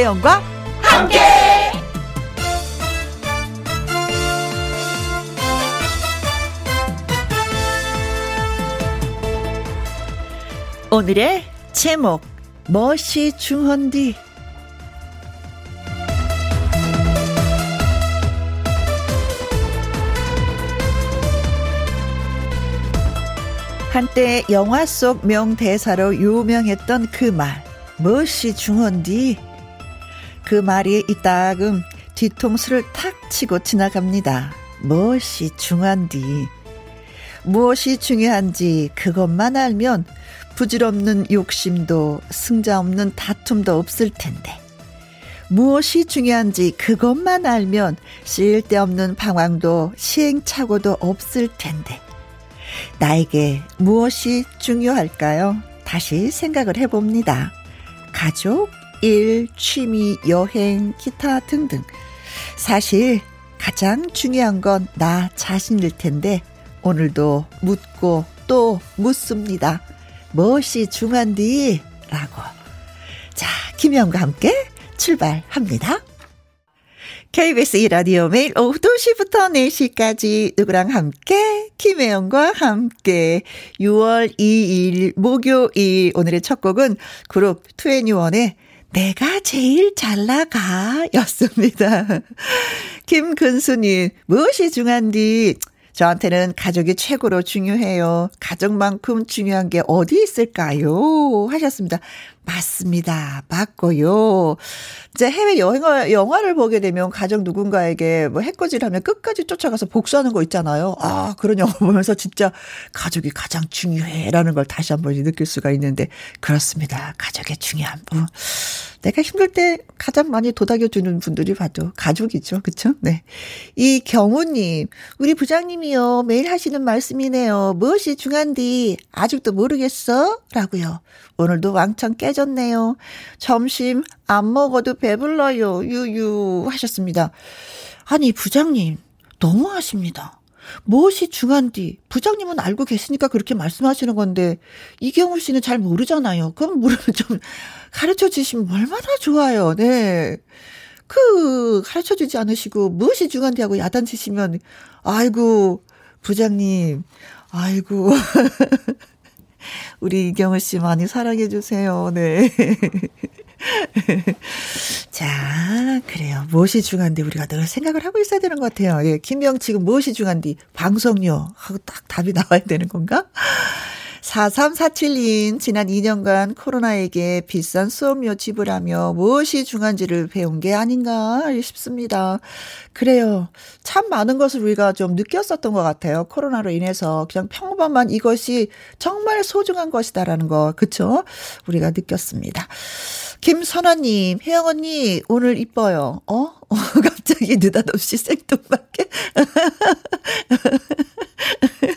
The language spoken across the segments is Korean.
김혜영과 함께. 오늘의 제목 멋이 중헌디 한때 영화 속 명대사로 유명했던 그 말, 무엇이 중헌디? 그 말이 이따금 뒤통수를 탁 치고 지나갑니다. 무엇이 중요한디? 무엇이 중요한지 그것만 알면 부질없는 욕심도 승자 없는 다툼도 없을 텐데. 무엇이 중요한지 그것만 알면 쓸데없는 방황도 시행착오도 없을 텐데. 나에게 무엇이 중요할까요? 다시 생각을 해봅니다. 가족, 일, 취미, 여행, 기타 등등. 사실 가장 중요한 건 나 자신일 텐데, 오늘도 묻고 또 묻습니다. 무엇이 중요한디? 라고. 자, 김영과 함께 출발합니다. KBS 2라디오 매일 오후 2시부터 4시까지 누구랑 함께 김혜영과 함께 6월 2일 목요일 오늘의 첫 곡은 그룹 2NE1의 내가 제일 잘 나가 였습니다. 김근수님 무엇이 중요한디 저한테는 가족이 최고로 중요해요. 가족만큼 중요한 게 어디 있을까요? 하셨습니다. 맞습니다. 맞고요. 이제 해외 여행을, 영화를 보게 되면 가족 누군가에게 뭐 해코지를 하면 끝까지 쫓아가서 복수하는 거 있잖아요. 아, 그런 영화 보면서 진짜 가족이 가장 중요해. 라는 걸 다시 한 번 느낄 수가 있는데, 그렇습니다. 가족의 중요함. 어. 내가 힘들 때 가장 많이 도닥여 주는 분들이 봐도 가족이죠. 그쵸? 네. 이 경우 님, 우리 부장님이요. 매일 하시는 말씀이네요. 무엇이 중요한디 아직도 모르겠어? 라고요. 오늘도 왕창 깨졌네요. 점심 안 먹어도 배불러요. 유유 하셨습니다. 아니, 부장님, 너무하십니다. 무엇이 중요한지 부장님은 알고 계시니까 그렇게 말씀하시는 건데 이경우 씨는 잘 모르잖아요. 그럼 모르면 좀 가르쳐 주시면 얼마나 좋아요. 네. 그 가르쳐 주지 않으시고 무엇이 중요한지 하고 야단치시면 아이고 부장님 아이고 우리 이경우 씨 많이 사랑해 주세요. 네. 자, 그래요. 무엇이 중요한데 우리가 늘 생각을 하고 있어야 되는 것 같아요. 예, 김영 지금 무엇이 중요한데 방송료 하고 딱 답이 나와야 되는 건가? 4347님, 지난 2년간 코로나에게 비싼 수업료 지불하며 무엇이 중요한지를 배운 게 아닌가 싶습니다. 그래요. 참 많은 것을 우리가 좀 느꼈었던 것 같아요. 코로나로 인해서 그냥 평범한 이것이 정말 소중한 것이다라는 거, 그쵸? 우리가 느꼈습니다. 김선아님, 혜영 언니, 오늘 이뻐요. 어? 어 갑자기 느닷없이 생뚱맞게.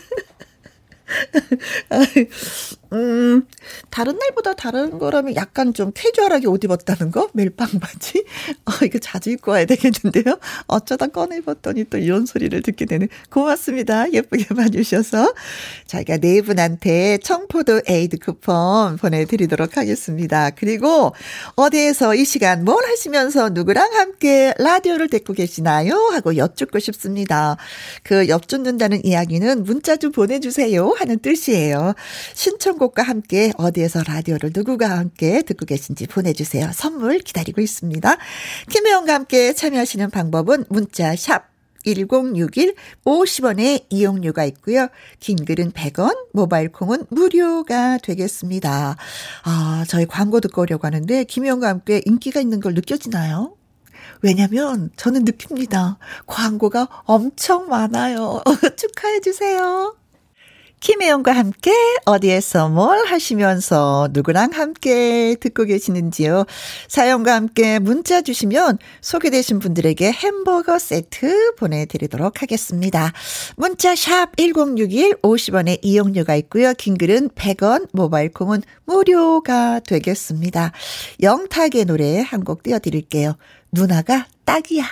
음, 다른 날보다 다른 거라면 약간 좀 캐주얼하게 옷 입었다는 거? 멜빵 바지? 어, 이거 자주 입고 와야 되겠는데요? 어쩌다 꺼내 입었더니 또 이런 소리를 듣게 되는. 고맙습니다. 예쁘게 봐주셔서. 저희가 네 분한테 청포도 에이드 쿠폰 보내드리도록 하겠습니다. 그리고 어디에서 이 시간 뭘 하시면서 누구랑 함께 라디오를 듣고 계시나요? 하고 여쭙고 싶습니다. 그 엽죽는다는 이야기는 문자 좀 보내주세요. 하는 뜻이에요. 신청곡 곡과 함께 어디 에서 라디오를 누구가 함께 듣고 계신지 보내주세요. 선물 기다리고 있습니다. 김혜영과 함께 참여하시는 방법은 문자 샵 1061 50원의 이용료가 있고요. 긴 글은 100원, 모바일 콩은 무료가 되겠습니다. 아, 저희 광고 듣고 오려고 하는데 김혜영과 함께 인기가 있는 걸 느껴지나요? 왜냐면 저는 느낍니다. 광고가 엄청 많아요. 축하해 주세요. 김혜영과 함께 어디에서 뭘 하시면서 누구랑 함께 듣고 계시는지요. 사연과 함께 문자 주시면 소개되신 분들에게 햄버거 세트 보내드리도록 하겠습니다. 문자 샵 1061 50원의 이용료가 있고요. 긴 글은 100원, 모바일 콩은 무료가 되겠습니다. 영탁의 노래 한 곡 띄워드릴게요. 누나가 딱이야.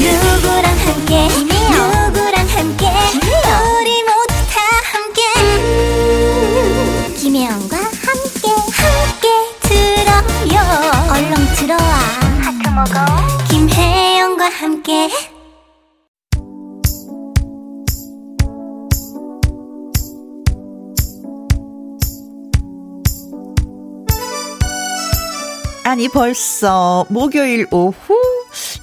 누구랑 함께? 누구랑 함께? 우리 모두 다 함께. 김혜영과 함께 얼렁 들어와. 하트 먹어. 김혜영과 함께. 아니 벌써 목요일 오후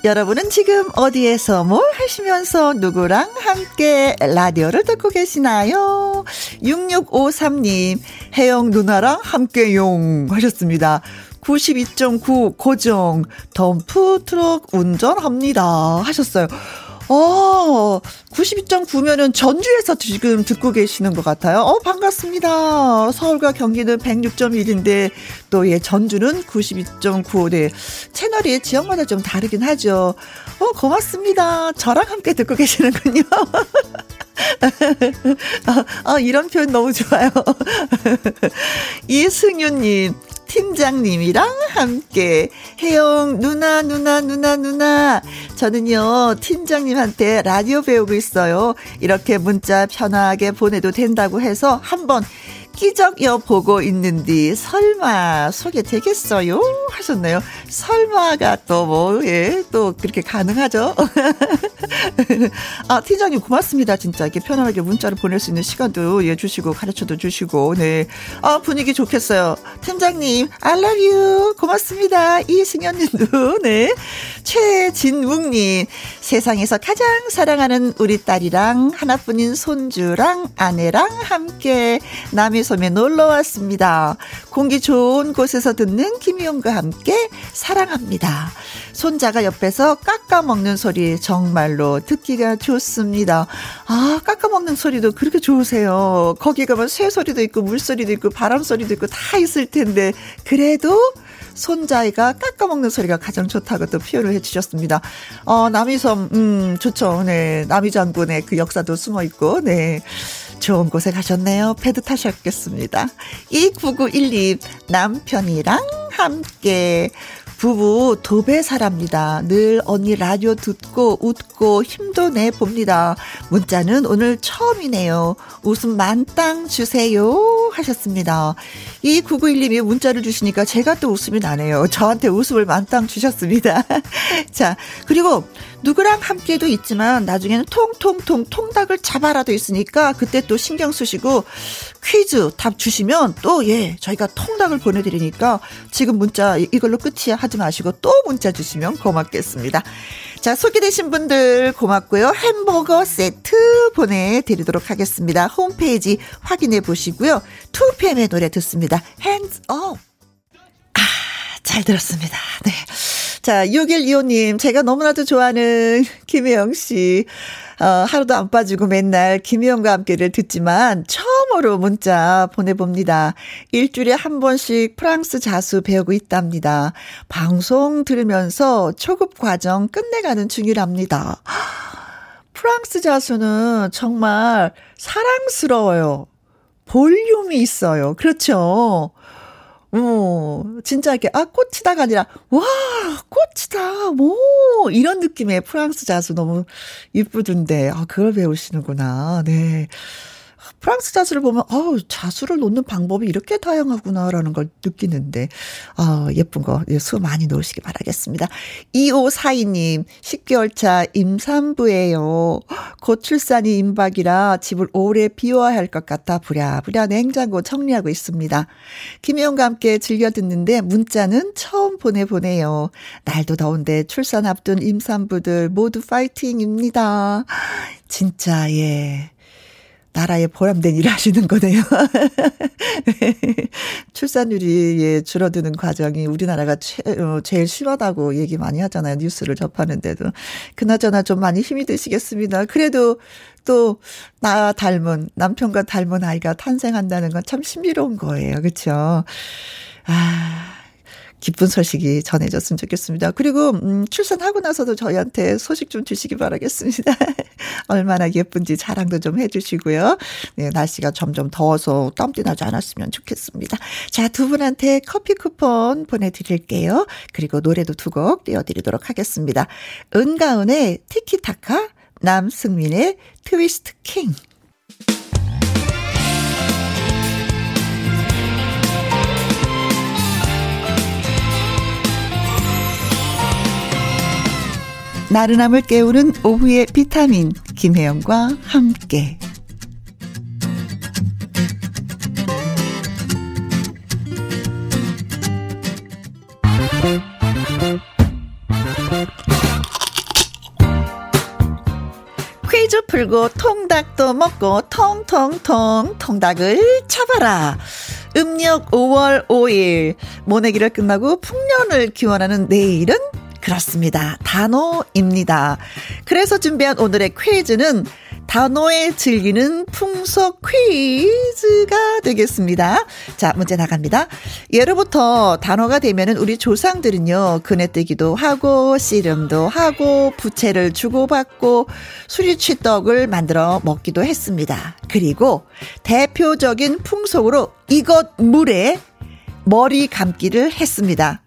여러분은 지금 어디에서 뭘 하시면서 누구랑 함께 라디오를 듣고 계시나요? 6653님 혜영 누나랑 함께용 하셨습니다. 92.9 고정 덤프 트럭 운전합니다 하셨어요. 어, 92.9면은 전주에서 지금 듣고 계시는 것 같아요. 어, 반갑습니다. 서울과 경기는 106.1인데, 또, 예, 전주는 92.9. 네. 채널이 지역마다 좀 다르긴 하죠. 어, 고맙습니다. 저랑 함께 듣고 계시는군요. 아, 아, 이런 표현 너무 좋아요. 이승윤님, 팀장님이랑 함께 해영 누나 누나 누나 누나. 저는요 팀장님한테 라디오 배우고 있어요. 이렇게 문자 편하게 보내도 된다고 해서 한번 끼적 여 보고 있는데 설마 소개되겠어요? 하셨네요. 설마가 또 뭐, 예, 또 그렇게 가능하죠? 아, 팀장님 고맙습니다. 진짜 이렇게 편안하게 문자를 보낼 수 있는 시간도 예, 주시고 가르쳐도 주시고, 네. 아, 분위기 좋겠어요. 팀장님, I love you. 고맙습니다. 이승현님도, 네. 최진웅님, 세상에서 가장 사랑하는 우리 딸이랑 하나뿐인 손주랑 아내랑 함께 남의 섬에 놀러 왔습니다. 공기 좋은 곳에서 듣는 김희영과 함께 사랑합니다. 손자가 옆에서 깎아 먹는 소리 정말로 듣기가 좋습니다. 아, 깎아 먹는 소리도 그렇게 좋으세요. 거기 가면 새 소리도 있고 물 소리도 있고 바람 소리도 있고 다 있을 텐데 그래도 손자아이가 깎아 먹는 소리가 가장 좋다고 또 표현을 해주셨습니다. 어, 남이섬, 음, 좋죠. 네. 남이장군의 그 역사도 숨어 있고, 네. 좋은 곳에 가셨네요. 패드 타셨겠습니다. 29912 남편이랑 함께 부부 도배사랍니다. 늘 언니 라디오 듣고 웃고 힘도 내 봅니다. 문자는 오늘 처음이네요. 웃음 만땅 주세요. 하셨습니다. 이 9912이 문자를 주시니까 제가 또 웃음이 나네요. 저한테 웃음을 만땅 주셨습니다. 자, 그리고 누구랑 함께도 있지만 나중에는 통통통 통닭을 잡아라도 있으니까 그때 또 신경 쓰시고 퀴즈 답 주시면 또 예, 저희가 통닭을 보내드리니까 지금 문자 이걸로 끝이야 하지 마시고 또 문자 주시면 고맙겠습니다. 자, 소개되신 분들 고맙고요. 햄버거 세트 보내드리도록 하겠습니다. 홈페이지 확인해 보시고요. 2PM의 노래 듣습니다. Hands up. 아, 잘 들었습니다. 네. 자, 6125님, 제가 너무나도 좋아하는 김혜영 씨. 어, 하루도 안 빠지고 맨날 김희영과 함께를 듣지만 처음으로 문자 보내봅니다. 일주일에 한 번씩 프랑스 자수 배우고 있답니다. 방송 들으면서 초급 과정 끝내가는 중이랍니다. 프랑스 자수는 정말 사랑스러워요. 볼륨이 있어요. 그렇죠. 어, 진짜 이렇게, 아, 꽃이다가 아니라, 와, 꽃이다, 뭐, 이런 느낌의 프랑스 자수 너무 이쁘던데, 아, 그걸 배우시는구나. 네. 프랑스 자수를 보면, 어 자수를 놓는 방법이 이렇게 다양하구나라는 걸 느끼는데, 어, 예쁜 거, 예, 수 많이 놓으시기 바라겠습니다. 2542님, 10개월 차 임산부예요. 곧 출산이 임박이라 집을 오래 비워야 할 것 같아 부랴부랴 냉장고 정리하고 있습니다. 김혜영과 함께 즐겨 듣는데 문자는 처음 보내보네요. 날도 더운데 출산 앞둔 임산부들 모두 파이팅입니다. 진짜, 예. 나라의 보람된 일을 하시는 거네요. 출산율이 예, 줄어드는 과정이 우리나라가 최, 어, 제일 심하다고 얘기 많이 하잖아요. 뉴스를 접하는데도. 그나저나 좀 많이 힘이 드시겠습니다. 그래도 또 나 닮은 남편과 닮은 아이가 탄생한다는 건 참 신비로운 거예요. 그렇죠? 아. 기쁜 소식이 전해졌으면 좋겠습니다. 그리고 음, 출산하고 나서도 저희한테 소식 좀 주시기 바라겠습니다. 얼마나 예쁜지 자랑도 좀 해주시고요. 네, 날씨가 점점 더워서 땀띠 나지 않았으면 좋겠습니다. 자, 두 분한테 커피 쿠폰 보내드릴게요. 그리고 노래도 두 곡 띄워드리도록 하겠습니다. 은가은의 티키타카, 남승민의 트위스트 킹. 나른함을 깨우는 오후의 비타민 김혜영과 함께 퀴즈 풀고 통닭도 먹고 통통통 통닭을 잡아라. 음력 5월 5일 모내기를 끝나고 풍년을 기원하는 내일은 그렇습니다. 단오입니다. 그래서 준비한 오늘의 퀴즈는 단오에 즐기는 풍속 퀴즈가 되겠습니다. 자, 문제 나갑니다. 예로부터 단어가 되면은 우리 조상들은요, 그네 뜨기도 하고, 씨름도 하고, 부채를 주고받고, 수리취떡을 만들어 먹기도 했습니다. 그리고 대표적인 풍속으로 이것 물에 머리 감기를 했습니다.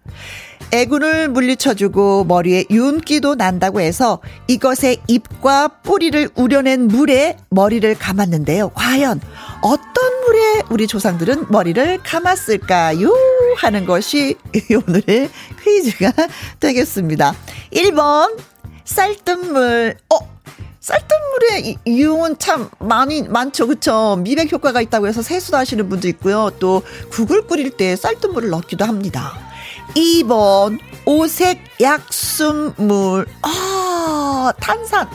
애군을 물리쳐주고 머리에 윤기도 난다고 해서 이것의 잎과 뿌리를 우려낸 물에 머리를 감았는데요. 과연 어떤 물에 우리 조상들은 머리를 감았을까요? 하는 것이 오늘의 퀴즈가 되겠습니다. 1번 쌀뜨물. 어? 쌀뜨물의 이용은 참 많이 많죠, 그쵸? 미백 효과가 있다고 해서 세수도 하시는 분도 있고요. 또 국을 끓일 때 쌀뜨물을 넣기도 합니다. 2번 오색 약순물. 아, 탄산.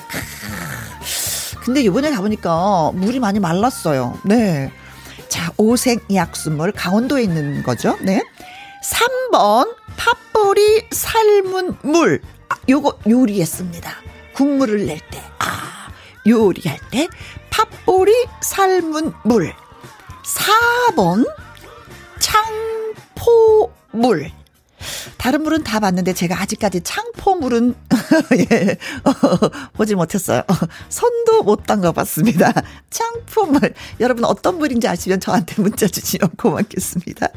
근데 이번에 가보니까 물이 많이 말랐어요. 네. 자, 오색 약순물 강원도에 있는 거죠. 네. 3번 팥뿌리 삶은 물. 아, 요거 요리했습니다. 국물을 낼 때. 아, 요리할 때 팥뿌리 삶은 물. 4번 창포물. 다른 물은 다 봤는데 제가 아직까지 창포물은 예, 어, 보지 못했어요. 어, 손도 못 담가봤습니다. 창포물 여러분 어떤 물인지 아시면 저한테 문자 주시면 고맙겠습니다.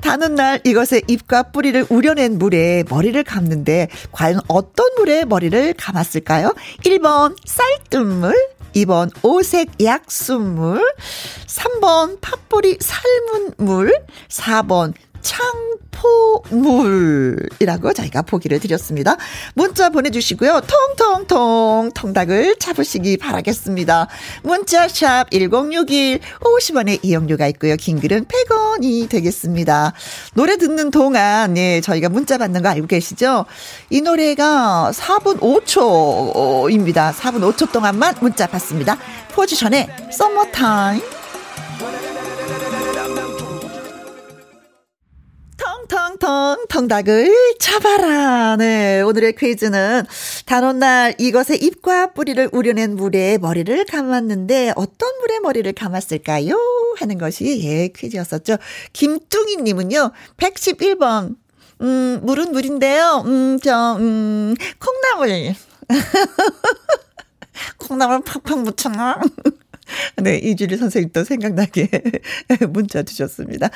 다는 날 이것의 잎과 뿌리를 우려낸 물에 머리를 감는데 과연 어떤 물에 머리를 감았을까요? 1번 쌀뜨물 2번 오색 약수물, 3번 팥뿌리 삶은 물, 4번 창포물이라고 저희가 보기를 드렸습니다. 문자 보내주시고요. 통통통 통닭을 잡으시기 바라겠습니다. 문자샵 1061 50원의 이용료가 있고요. 긴 글은 100원이 되겠습니다. 노래 듣는 동안 예, 저희가 문자 받는 거 알고 계시죠? 이 노래가 4분 5초입니다. 4분 5초 동안만 문자 받습니다. 포지션의 서머타임 텅텅텅 텅닭을 잡아라. 네, 오늘의 퀴즈는 단오날 이것의 잎과 뿌리를 우려낸 물에 머리를 감았는데 어떤 물에 머리를 감았을까요? 하는 것이 예, 퀴즈였었죠. 김뚱이 님은요. 111번. 음, 물은 물인데요. 음, 저 음, 콩나물. 콩나물 팍팍 묻혀놔. 네, 이주리 선생님도 생각나게 문자 주셨습니다.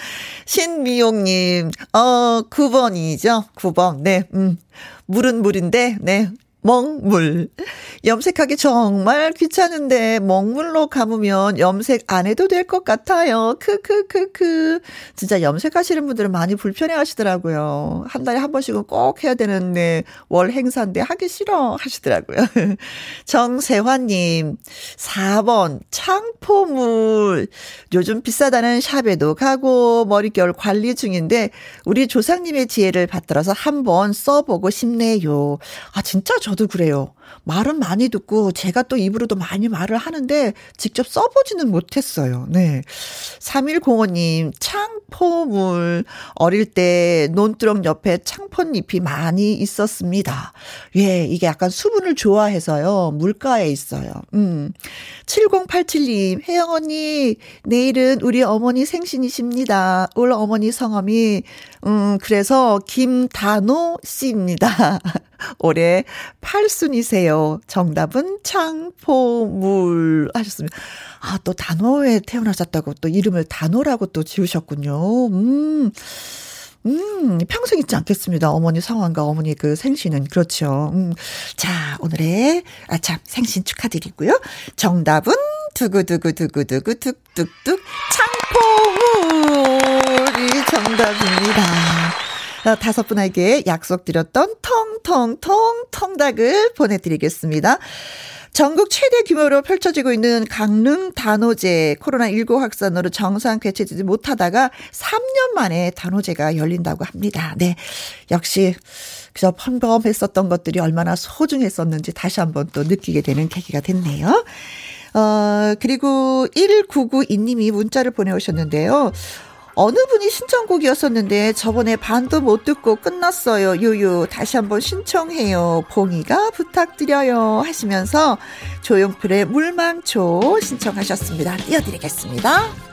신미용님, 어, 9번이죠? 9번. 네, 음. 물은 물인데, 네. 먹물. 염색하기 정말 귀찮은데 먹물로 감으면 염색 안 해도 될 것 같아요. 크크크크. 진짜 염색하시는 분들은 많이 불편해 하시더라고요. 한 달에 한 번씩은 꼭 해야 되는데 월 행사인데 하기 싫어 하시더라고요. 정세환 님 4번 창포물. 요즘 비싸다는 샵에도 가고 머릿결 관리 중인데 우리 조상님의 지혜를 받들어서 한번 써보고 싶네요. 아 진짜 저도 그래요. 말은 많이 듣고 제가 또 입으로도 많이 말을 하는데 직접 써보지는 못했어요. 네. 3105님, 창포물. 어릴 때 논두렁 옆에 창포잎이 많이 있었습니다. 예, 이게 약간 수분을 좋아해서요. 물가에 있어요. 음. 7087님, 혜영 언니, 내일은 우리 어머니 생신이십니다. 올 어머니 성함이, 음, 그래서 김단호 씨입니다. 올해 8순이세요. 정답은 창포물 하셨습니다. 아, 또 단호에 태어나셨다고 또 이름을 단호라고 또 지으셨군요. 음. 음, 평생 잊지 않겠습니다. 어머니 성함과 어머니 그 생신은. 그렇죠. 음. 자, 오늘의, 아, 참, 생신 축하드리고요. 정답은 두구두구두구두구 뚝뚝뚝 창포물이 정답입니다. 어, 다섯 분에게 약속드렸던 통통통 통닭을 보내드리겠습니다. 전국 최대 규모로 펼쳐지고 있는 강릉 단오제 코로나19 확산으로 정상 개최되지 못하다가 3년 만에 단오제가 열린다고 합니다. 네. 역시 그저 평범했었던 것들이 얼마나 소중했었는지 다시 한번 또 느끼게 되는 계기가 됐네요. 어, 그리고 1992님이 문자를 보내오셨는데요. 어느 분이 신청곡이었었는데 저번에 반도 못 듣고 끝났어요. 유유 다시 한번 신청해요. 봉이가 부탁드려요 하시면서 조용필의 물망초 신청하셨습니다. 띄워드리겠습니다.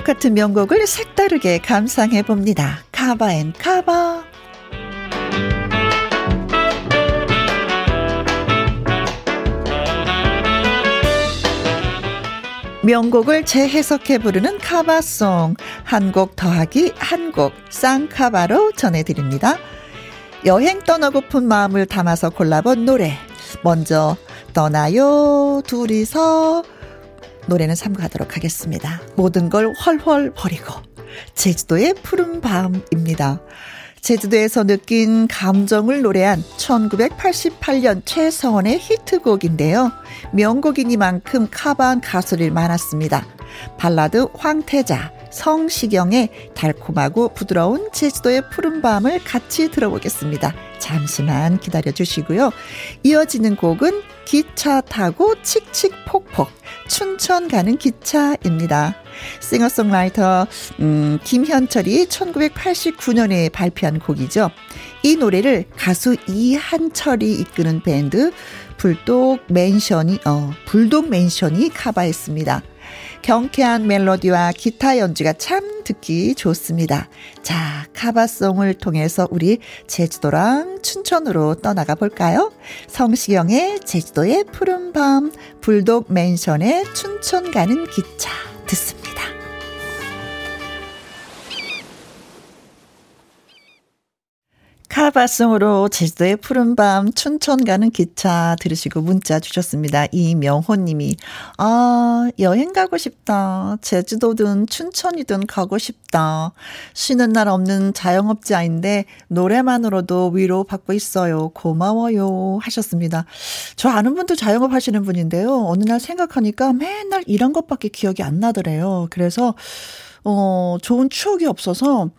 주옥 같은 명곡을 색다르게 감상해 봅니다. Cover and Cover. 명곡을 재해석해 부르는 카바송. 한 곡 더하기 한 곡 쌍카바로 전해드립니다. 여행 떠나고픈 마음을 담아서 골라본 노래. 먼저, 떠나요, 둘이서. 노래는 삼가하도록 하겠습니다. 모든 걸 헐헐 버리고 제주도의 푸른 밤입니다. 제주도에서 느낀 감정을 노래한 1988년 최성원의 히트곡인데요. 명곡이니만큼 카바한 가수를 많았습니다. 발라드 황태자, 성시경의 달콤하고 부드러운 제주도의 푸른 밤을 같이 들어보겠습니다. 잠시만 기다려 주시고요. 이어지는 곡은 기차 타고 칙칙폭폭 춘천 가는 기차입니다. 싱어송라이터 음, 김현철이 1989년에 발표한 곡이죠. 이 노래를 가수 이한철이 이끄는 밴드 불독 맨션이 어 불독 맨션이 카바했습니다. 경쾌한 멜로디와 기타 연주가 참 듣기 좋습니다. 자, 카바송을 통해서 우리 제주도랑 춘천으로 떠나가 볼까요? 성시경의 제주도의 푸른 밤, 불독 맨션의 춘천 가는 기차 듣습니다. 카바송으로 제주도의 푸른밤 춘천 가는 기차 들으시고 문자 주셨습니다. 이명호님이 아 여행 가고 싶다. 제주도든 춘천이든 가고 싶다. 쉬는 날 없는 자영업자인데 노래만으로도 위로 받고 있어요. 고마워요 하셨습니다. 저 아는 분도 자영업 하시는 분인데요. 어느 날 생각하니까 맨날 이런 것밖에 기억이 안 나더래요. 그래서 어, 좋은 추억이 없어서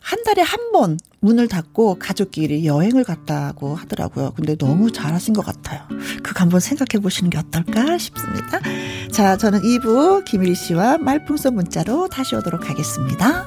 한 달에 한 번 문을 닫고 가족끼리 여행을 갔다고 하더라고요. 근데 너무 잘하신 것 같아요. 그거 한번 생각해 보시는 게 어떨까 싶습니다. 자, 저는 2부 김일희 씨와 말풍선 문자로 다시 오도록 하겠습니다.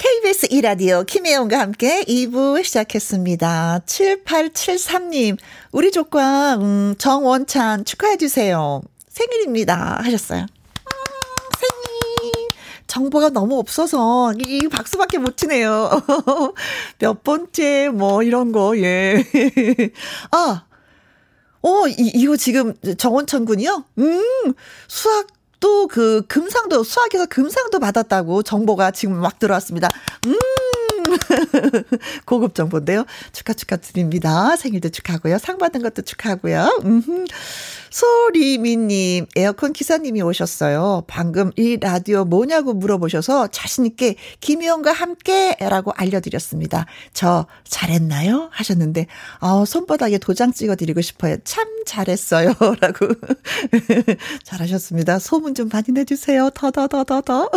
KBS 이라디오 김혜영과 함께 2부 시작했습니다. 7873님, 우리 조카, 음, 정원찬 축하해주세요. 생일입니다. 하셨어요. 아, 생일. 정보가 너무 없어서, 이 박수밖에 못 치네요. 몇 번째, 뭐, 이런 거, 예. 아, 어, 이, 이거 지금 정원찬 군이요? 음, 수학 또 그 금상도 수학에서 금상도 받았다고 정보가 지금 막 들어왔습니다. 음. 고급 정보인데요. 축하 축하 드립니다. 생일도 축하하고요. 상 받은 것도 축하하고요. 음흠. 소리미님, 에어컨 기사님이 오셨어요. 방금 이 라디오 뭐냐고 물어보셔서 자신있게 김희영과 함께 라고 알려드렸습니다. 저 잘했나요? 하셨는데, 어, 손바닥에 도장 찍어드리고 싶어요. 참 잘했어요. 라고. 잘하셨습니다. 소문 좀 많이 내주세요. 더더더더더.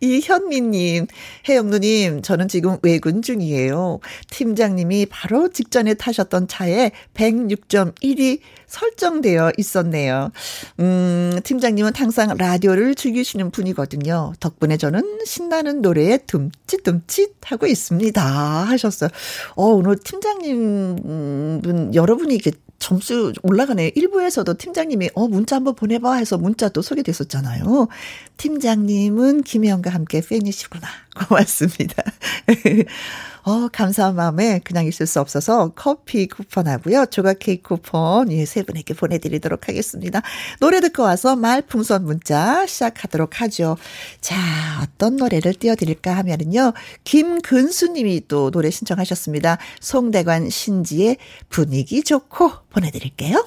이현미님, 혜영누님, 저는 지금 외근 중이에요. 팀장님이 바로 직전에 타셨던 차에 106.1이 설정되어 있었네요. 음, 팀장님은 항상 라디오를 즐기시는 분이거든요. 덕분에 저는 신나는 노래에 둠칫둠칫 하고 있습니다. 하셨어요. 어, 오늘 팀장님 분, 여러분이 이렇게 점수 올라가네요. 1부에서도 팀장님이 어 문자 한번 보내봐 해서 문자 또 소개됐었잖아요. 팀장님은 김혜영과 함께 팬이시구나. 고맙습니다. 어, 감사한 마음에 그냥 있을 수 없어서 커피 쿠폰하고요. 조각 케이크 쿠폰 예, 세 분에게 보내드리도록 하겠습니다. 노래 듣고 와서 말풍선 문자 시작하도록 하죠. 자, 어떤 노래를 띄워드릴까 하면은요. 김근수 님이 또 노래 신청하셨습니다. 송대관 신지의 분위기 좋고 보내드릴게요.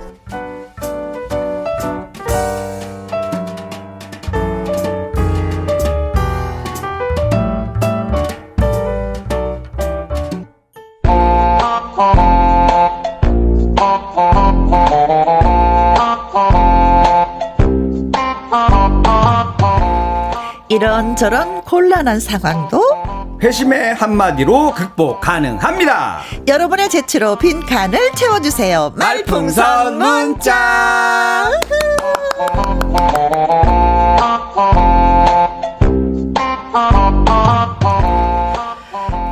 이런저런 곤란한 상황도 회심의 한마디로 극복 가능합니다. 여러분의 재치로 빈 칸을 채워주세요. 말풍선 문자.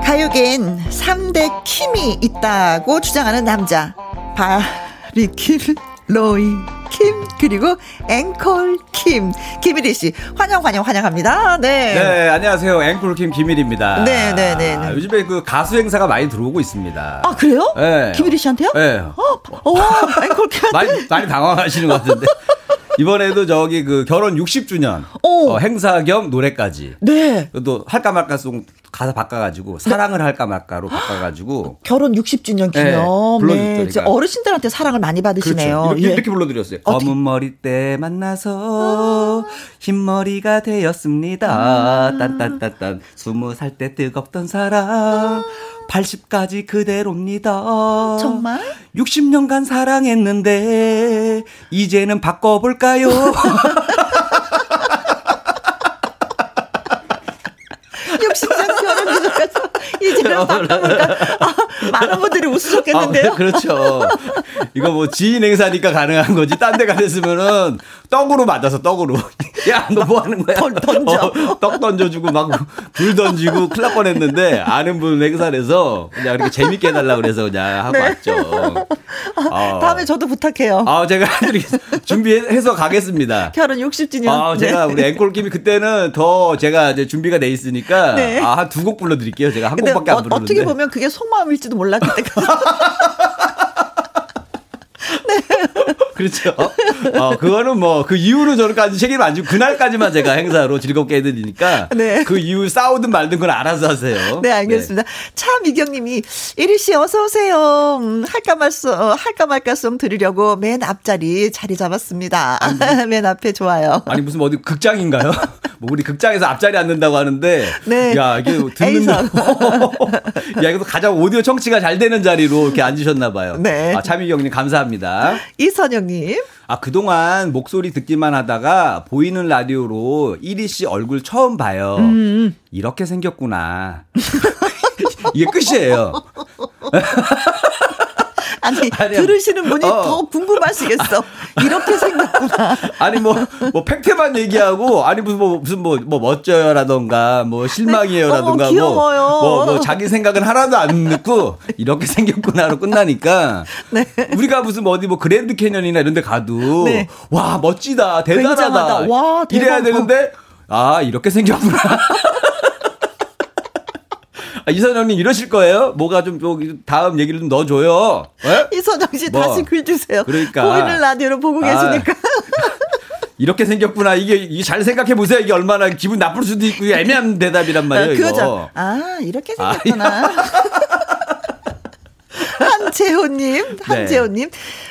가요계엔 3대 킴이 있다고 주장하는 남자. 바리킴, 로이, 킴 그리고 앵콜 킴 김일희 씨 환영 환영 환영합니다. 네. 네 안녕하세요 앵콜 킴 김일입니다. 네네네. 네, 네, 네. 요즘에 그 가수 행사가 많이 들어오고 있습니다. 아 그래요? 네. 김일희 씨한테요? 네. 어, 어 앵콜 킴 많이 많이 당황하시는 것 같은데. 이번에도 저기 그 결혼 60주년 어, 행사 겸 노래까지. 네. 또 할까 말까 송 가사 바꿔가지고 사랑을 할까 말까로 바꿔가지고 결혼 60주년 기념. 네, 네. 어르신들한테 사랑을 많이 받으시네요. 그렇죠. 이렇게, 예. 이렇게 불러드렸어요. 어떻게? 검은 머리 때 만나서 흰 머리가 되었습니다. 아. 딴딴딴딴 스무 살 때 뜨겁던 사랑. 80까지 그대로입니다. 정말? 60년간 사랑했는데 이제는 바꿔볼까요? 이제는 바꿔볼까? 아, 많은 분들이 웃으셨겠는데요? 아, 그렇죠. 이거 뭐 지인 행사니까 가능한 거지. 딴 데 가셨으면은 떡으로 맞아서 떡으로. 야, 너 뭐 하는 거야? 던- 던져. 어, 떡 던져주고 막 불 던지고 큰일 날 뻔 했는데 아는 분 행사에서 그냥 이렇게 재밌게 해달라고 그래서 그냥 하고 왔죠. 어. 다음에 저도 부탁해요. 아, 제가 준비해서 가겠습니다. 결혼 60주년. 아, 제가 우리 앵콜 김이 그때는 더 제가 이제 준비가 돼 있으니까 네. 아, 한두곡 불러드릴게요. 제가 한 곡밖에 안 어, 부르는데. 어떻게 보면 그게 속마음일지도 몰라 그때까지. 그렇죠. 어, 그거는 뭐, 그 이후로 저는까지 책임 안 지고, 그날까지만 제가 행사로 즐겁게 해드리니까, 네. 그 이후 싸우든 말든 그건 알아서 하세요. 네, 알겠습니다. 차미경님이, 이리 씨, 어서 오세요. 음, 할까 말씀, 어, 할까 말까송 들으려고 맨 앞자리 자리 잡았습니다. 맨 앞에 좋아요. 아니, 무슨 어디 극장인가요? 뭐, 우리 극장에서 앞자리 앉는다고 하는데, 네. 야, 이게 듣는, A석. 야, 이거 가장 오디오 청취가 잘 되는 자리로 이렇게 앉으셨나 봐요. 네. 아, 차미경님 감사합니다. 이선영 님, 아, 그동안 목소리 듣기만 하다가 보이는 라디오로 이리 씨 얼굴 처음 봐요. 음, 이렇게 생겼구나. 이게 끝이에요. 아니, 아니요. 들으시는 분이 어. 더 궁금하시겠어. 이렇게 생겼구나. 아니 뭐뭐 팩트만 얘기하고 아니 무슨 뭐 무슨 뭐, 뭐 멋져요라던가 뭐 실망이에요라던가 어머, 귀여워요. 뭐, 뭐, 뭐 자기 생각은 하나도 안 넣고 이렇게 생겼구나로 끝나니까 네. 우리가 무슨 뭐 어디 뭐 그랜드 캐년이나 이런 데 가도 네. 와 멋지다 대단하다 굉장하다. 와, 이래야 대박. 되는데 아 이렇게 생겼구나 아, 이선영님 이러실 거예요? 뭐가 좀, 좀 다음 얘기를 좀 넣어줘요. 예? 이선영 씨 뭐. 다시 글 주세요. 그러니까. 보이는 라디오로 보고 아. 계시니까. 이렇게 생겼구나. 이게, 이게 잘 생각해 보세요. 이게 얼마나 기분 나쁠 수도 있고 애매한 대답이란 말이에요. 이거. 그거죠. 아, 이렇게 아, 생겼구나. 한재호님, 한재호님,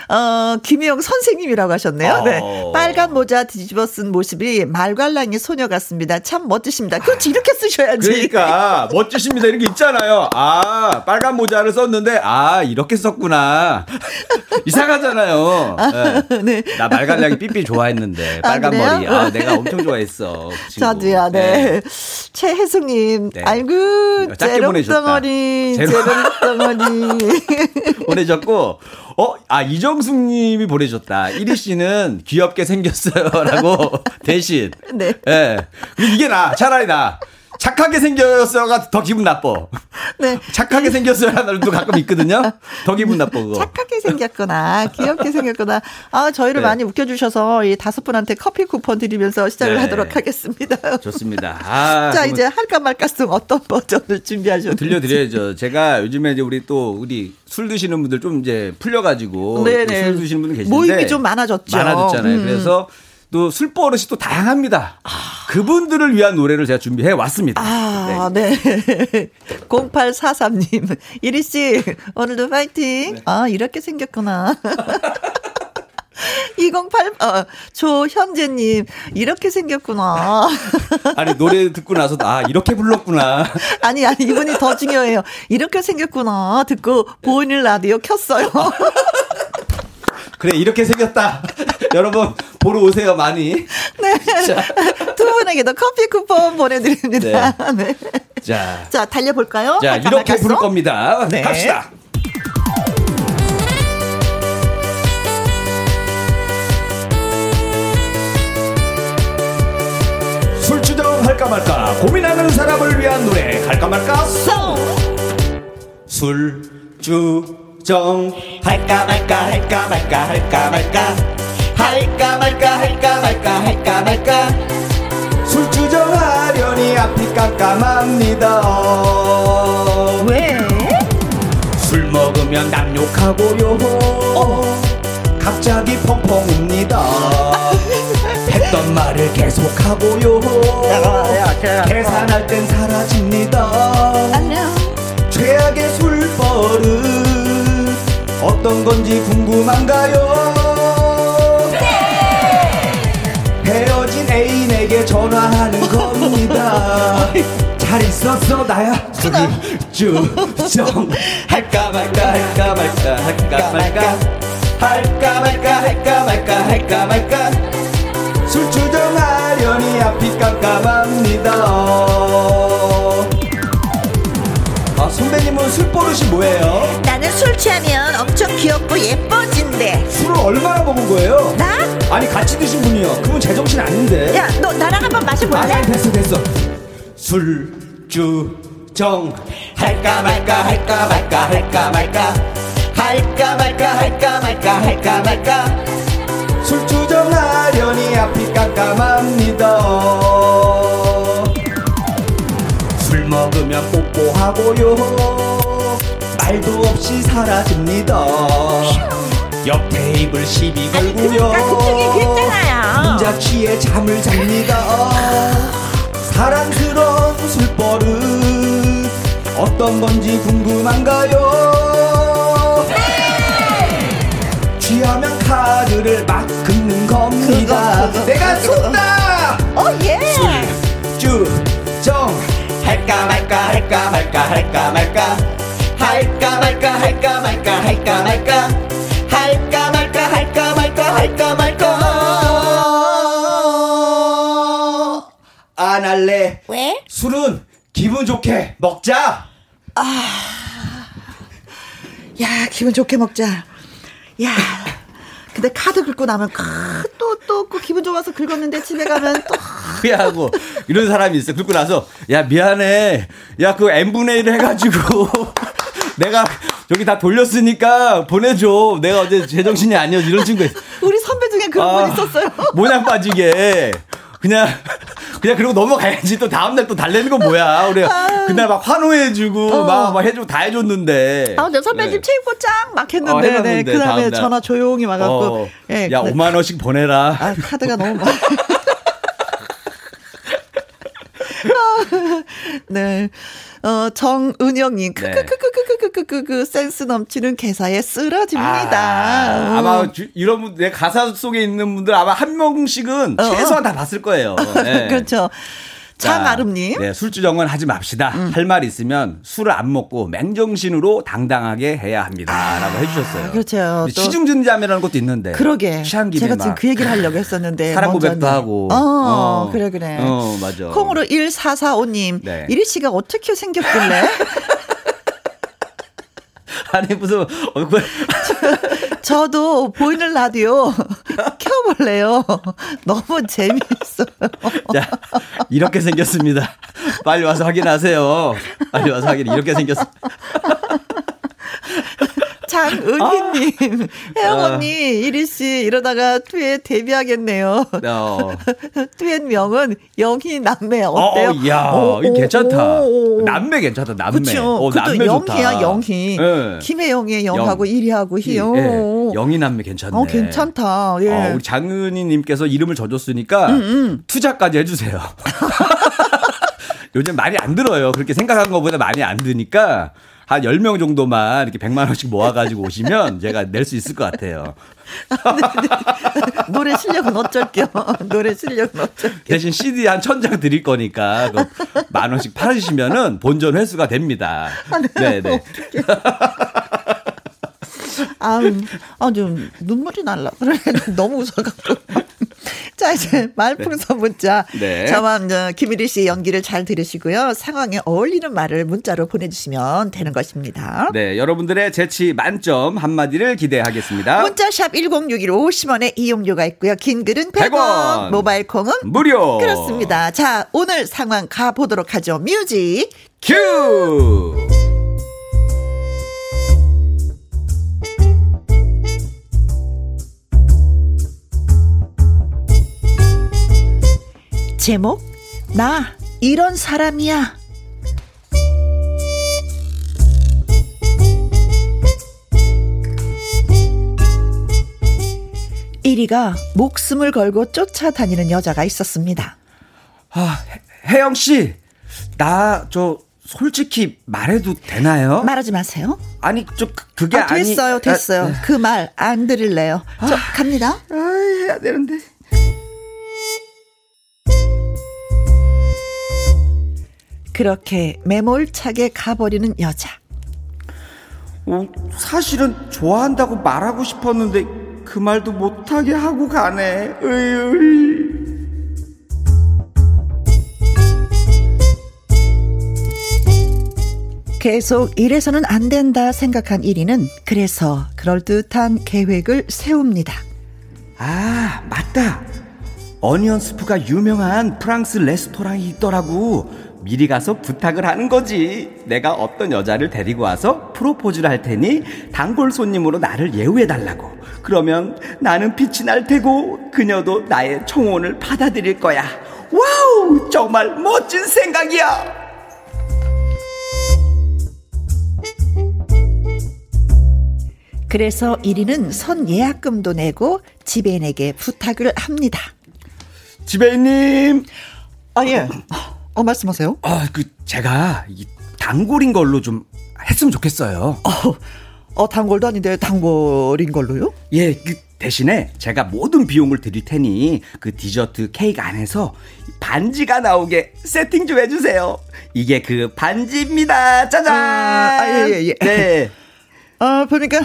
어, 김혜영 선생님이라고 하셨네요. 어. 네. 빨간 모자 뒤집어 쓴 모습이 말괄량의 소녀 같습니다. 참 멋지십니다. 그렇지, 이렇게 쓰셔야지. 그러니까 멋지십니다. 이런 게 있잖아요. 아 빨간 모자를 썼는데 아 이렇게 썼구나. 이상하잖아요. 예. 네. 나 말갈량이 삐삐 좋아했는데 아, 빨간 그래요? 머리. 아 내가 엄청 좋아했어. 그 친구. 저도요, 네. 최혜숙님, 네. 아이고, 짧게 보내셨다. 재롱덩어리, 재롱- 재롱덩어리. 보내셨고 어 아 이정숙 님이 보내줬다. 이리 씨는 귀엽게 생겼어요 라고 대신. 네. 예. 근데 이게 나 차라리 나. 착하게 생겼어가 더 기분 나빠. 네. 착하게 생겼어라는 날도 가끔 있거든요. 더 기분 나빠 그거. 착하게 생겼구나. 귀엽게 생겼구나. 아, 저희를 네. 많이 웃겨주셔서 이 다섯 분한테 커피 쿠폰 드리면서 시작을 네. 하도록 하겠습니다. 좋습니다. 아, 자, 이제 할까 말까송 어떤 버전을 준비하셨는지. 들려드려야죠. 제가 요즘에 이제 우리 또 우리 술 드시는 분들 좀 이제 풀려가지고 네네. 또술 드시는 분들 계신데 모임이 좀 많아졌죠. 많아졌잖아요. 음. 그래서 또술 버릇이 또 다양합니다. 그분들을 위한 노래를 제가 준비해 왔습니다. 아, 네. 0843님. 이리 씨, 오늘도 파이팅. 네. 아, 이렇게 생겼구나. 208, 어, 조현재님, 이렇게 생겼구나. 아니 노래 듣고 나서 아 이렇게 불렀구나. 아니, 아니, 이분이 더 중요해요. 이렇게 생겼구나. 듣고 보이는 라디오 켰어요. 그래 이렇게 생겼다. 여러분 보러 오세요 많이. 네. 두 분에게도 커피 쿠폰 보내드립니다. 네. 자, 자, 달려볼까요? 자 이렇게 말까서? 부를 겁니다. 네. 갑시다. 술 주정 할까 말까 고민하는 사람을 위한 노래 할까 말까 술 주정 할까 말까 할까 말까 할까 말까 할까 말까 할까 말까 할까 말까. 술 주정하려니 앞이 깜깜합니다. 왜? 술 먹으면 남 욕하고요 갑자기 펑펑 웁니다. 했던 말을 계속하고요 계산할 땐 사라집니다. 최악의 술버릇. 어떤 건지 궁금한가요 헤어진 애인에게 전화하는 겁니다. 잘 있었어 나야? 저기 주정. 할까 말까 할까 말까 할까 말까. 할까 말까 할까 말까 할까 말까. 술 주정하려니 앞이 깜깜합니다 아 선배님은 술 버릇이 뭐예요? 나는 술 취하면 엄청 귀엽고 예뻐진대. 술을 얼마나 먹은 거예요? 나? 아니 같이 드신 분이요 그분 제정신 아닌데 야, 너 다시 볼래? 아, 됐어 됐어. 술주정 할까 말까 할까 말까 할까 말까 할까 말까 할까 말까 할까 말까 술주정하려니 앞이 깜깜합니다. 술 먹으면 뽀뽀하고요 말도 없이 사라집니다. 옆 테이블 시비 걸고요. 그쪽이 괜찮아요. 혼자 취해 잠을 잡니다. 사랑스러운 술버릇 어떤 건지 궁금한가요? 취하면 카드를 막 긁는 겁니다. 그거, 그거, 내가 그거. 쏜다. 어, 예. 할까 말까 할까 말까 할까 말까 할까 말까 할까 말까 할까 말까 할까 말까 할까 말까 할까 말까 안 할래 왜? 술은 기분 좋게 먹자 야, 기분 좋게 먹자. 야. 근데 카드 긁고 나면 또또 또 기분 좋아서 긁었는데 집에 가면 또. 후회하고 이런 사람이 있어. 긁고 나서 야 미안해. 야 그 n분의 1 해가지고 내가 저기 다 돌렸으니까 보내줘. 내가 어제 제정신이 아니었어 이런 친구 있어. 우리 선배 중에 그런 아, 분 있었어요. 모양 빠지게 그냥 그냥 그러고 넘어가야지 또 다음날 또 달래는 건 뭐야 우리 그날 막 환호해주고 어. 막, 막 해주고 다 해줬는데 아, 저 선배님 네. 체육복장 막 어, 했는데, 네, 해놨는데, 그 다음에 다음날. 전화 조용히 와갖고, 어, 예, 야 근데- 5만 원씩 보내라 아, 카드가 너무 많아. 네. 어, 정은영님, 네. 크크크크크크크크크 센스 넘치는 개사에 쓰러집니다. 아, 아마 주- 이런 분, 내 가사 속에 있는 분들 아마 한 명씩은 어, 최소한 다 봤을 거예요. 네. 그렇죠. 음. 네, 술주정은 하지 맙시다. 할말 있으면 술을 안 먹고 맹정신으로 당당하게 해야 합니다. 라고 해주셨어요. 그렇죠. 또- 시중진담이라는 것도 있는데. 그러게. 취한 김에 제가 막 지금 그 얘기를 하려고 했었는데. 사랑 고백도. 하고. 어, 어. 그래, 그래. 어, 맞아. 콩으로 1445님. 네. 이리 씨가 어떻게 생겼길래? 아니, 무슨, 얼굴. 저도 보이는 라디오 켜볼래요. 너무 재미있어요. 자, 이렇게 생겼습니다. 빨리 와서 확인하세요. 빨리 와서 확인. 이렇게 생겼습니다. 장은희님, 혜영 아. 언니, 이리 씨 이러다가 투에 데뷔하겠네요. 어. 투의 명은 영희 남매 어때요? 어, 야, 오, 오, 괜찮다. 오, 오. 남매 괜찮다, 남매. 그렇죠. 어, 남매 영희야. 영희. 예. 김혜영의 영하고 영. 이리하고 희요. 예, 영희 남매 괜찮네. 어 괜찮다. 예. 어, 우리 장은희님께서 이름을 져줬으니까 음, 투자까지 해주세요. 요즘 많이 안 들어요. 그렇게 생각한 것보다 많이 안 드니까 한 10명 정도만 이렇게 100만 원씩 모아가지고 오시면 제가 낼 수 있을 것 같아요. 노래 실력은 어쩔게요. 노래 실력은 어쩔게요. 대신 CD 한 천 장 드릴 거니까 그만 원씩 팔으시면은 본전 회수가 됩니다. 네 네. 아, 아, 좀 눈물이 날라. 그래. 너무 웃어갖고. 자, 이제 말풍선 문자. 네. 이제 김일희 씨 연기를 잘 들으시고요. 상황에 어울리는 말을 문자로 보내주시면 되는 것입니다. 네, 여러분들의 재치 만점 한마디를 기대하겠습니다. 문자샵 1061 50원의 이용료가 있고요. 긴 글은 100원, 100원. 모바일 콩은 무료. 그렇습니다. 자, 오늘 상황 가보도록 하죠. 뮤직. 큐. 제목 나 이런 사람이야. 일위가 목숨을 걸고 쫓아다니는 여자가 있었습니다. 아, 해- 혜영 씨, 나 저 솔직히 말해도 되나요? 말하지 마세요. 아니, 저 그- 그게 아, 아니. 됐어요, 됐어요. 아, 그 말 안 들을래요. 저 갑니다. 아, 해야 되는데. 그렇게 매몰차게 가버리는 여자. 어, 사실은 좋아한다고 말하고 싶었는데 그 말도 못하게 하고 가네. 으이. 계속 이래서는 안 된다 생각한 1위는 그래서 그럴듯한 계획을 세웁니다. 아, 맞다. 어니언 스프가 유명한 프랑스 레스토랑이 있더라고. 미리 가서 부탁을 하는 거지. 내가 어떤 여자를 데리고 와서 프로포즈를 할 테니 단골 손님으로 나를 예우해 달라고. 그러면 나는 빛이 날 테고 그녀도 나의 청혼을 받아들일 거야. Wow! 정말 멋진 생각이야! 그래서 1위는 선 예약금도 내고 지배인에게 부탁을 합니다. 지배인님! 아, 예. 어, 말씀하세요. 아, 그, 제가, 이 단골인 걸로 좀 했으면 좋겠어요. 어, 어 단골도 아닌데 단골인 걸로요? 예, 그, 대신에 제가 모든 비용을 드릴 테니 그 디저트 케이크 안에서 반지가 나오게 세팅 좀 해주세요. 이게 그 반지입니다. 짜잔! 아, 아 예, 예, 예. 네. 아, 보니까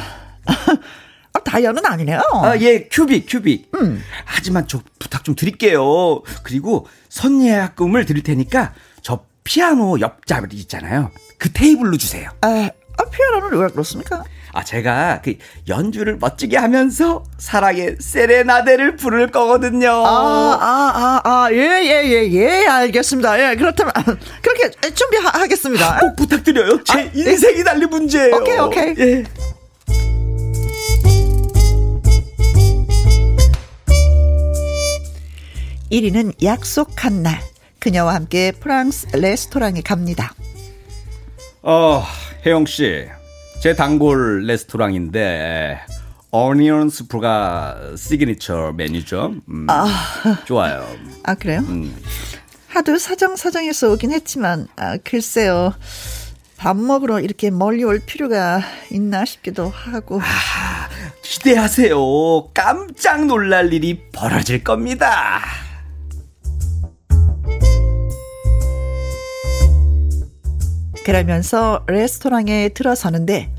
아, 다이아는 아니네요. 아, 예, 큐빅, 큐빅. 음. 하지만 저 부탁 좀 드릴게요. 그리고 선예약금을 드릴 테니까 저 피아노 옆자리 있잖아요. 그 테이블로 주세요. 아, 아 피아노는 왜 그렇습니까? 아, 제가 그 연주를 멋지게 하면서 사랑의 세레나데를 부를 거거든요. 아, 아, 아, 아, 예, 예, 예, 예, 알겠습니다. 예, 그렇다면, 그렇게 준비하겠습니다. 꼭 부탁드려요. 제 아, 인생이 예. 달린 문제예요. 오케이, 오케이. 예. 1위는 약속한 날. 그녀와 함께 프랑스 레스토랑에 갑니다. 어, 혜영 씨. 제 단골 레스토랑인데 onion 스프가 시그니처 메뉴죠. 음, 아. 좋아요. 아, 그래요? 음. 하도 사정사정해서 오긴 했지만 아, 글쎄요. 밥 먹으러 이렇게 멀리 올 필요가 있나 싶기도 하고. 아, 기대하세요. 깜짝 놀랄 일이 벌어질 겁니다. 그러면서 레스토랑에 들어서는데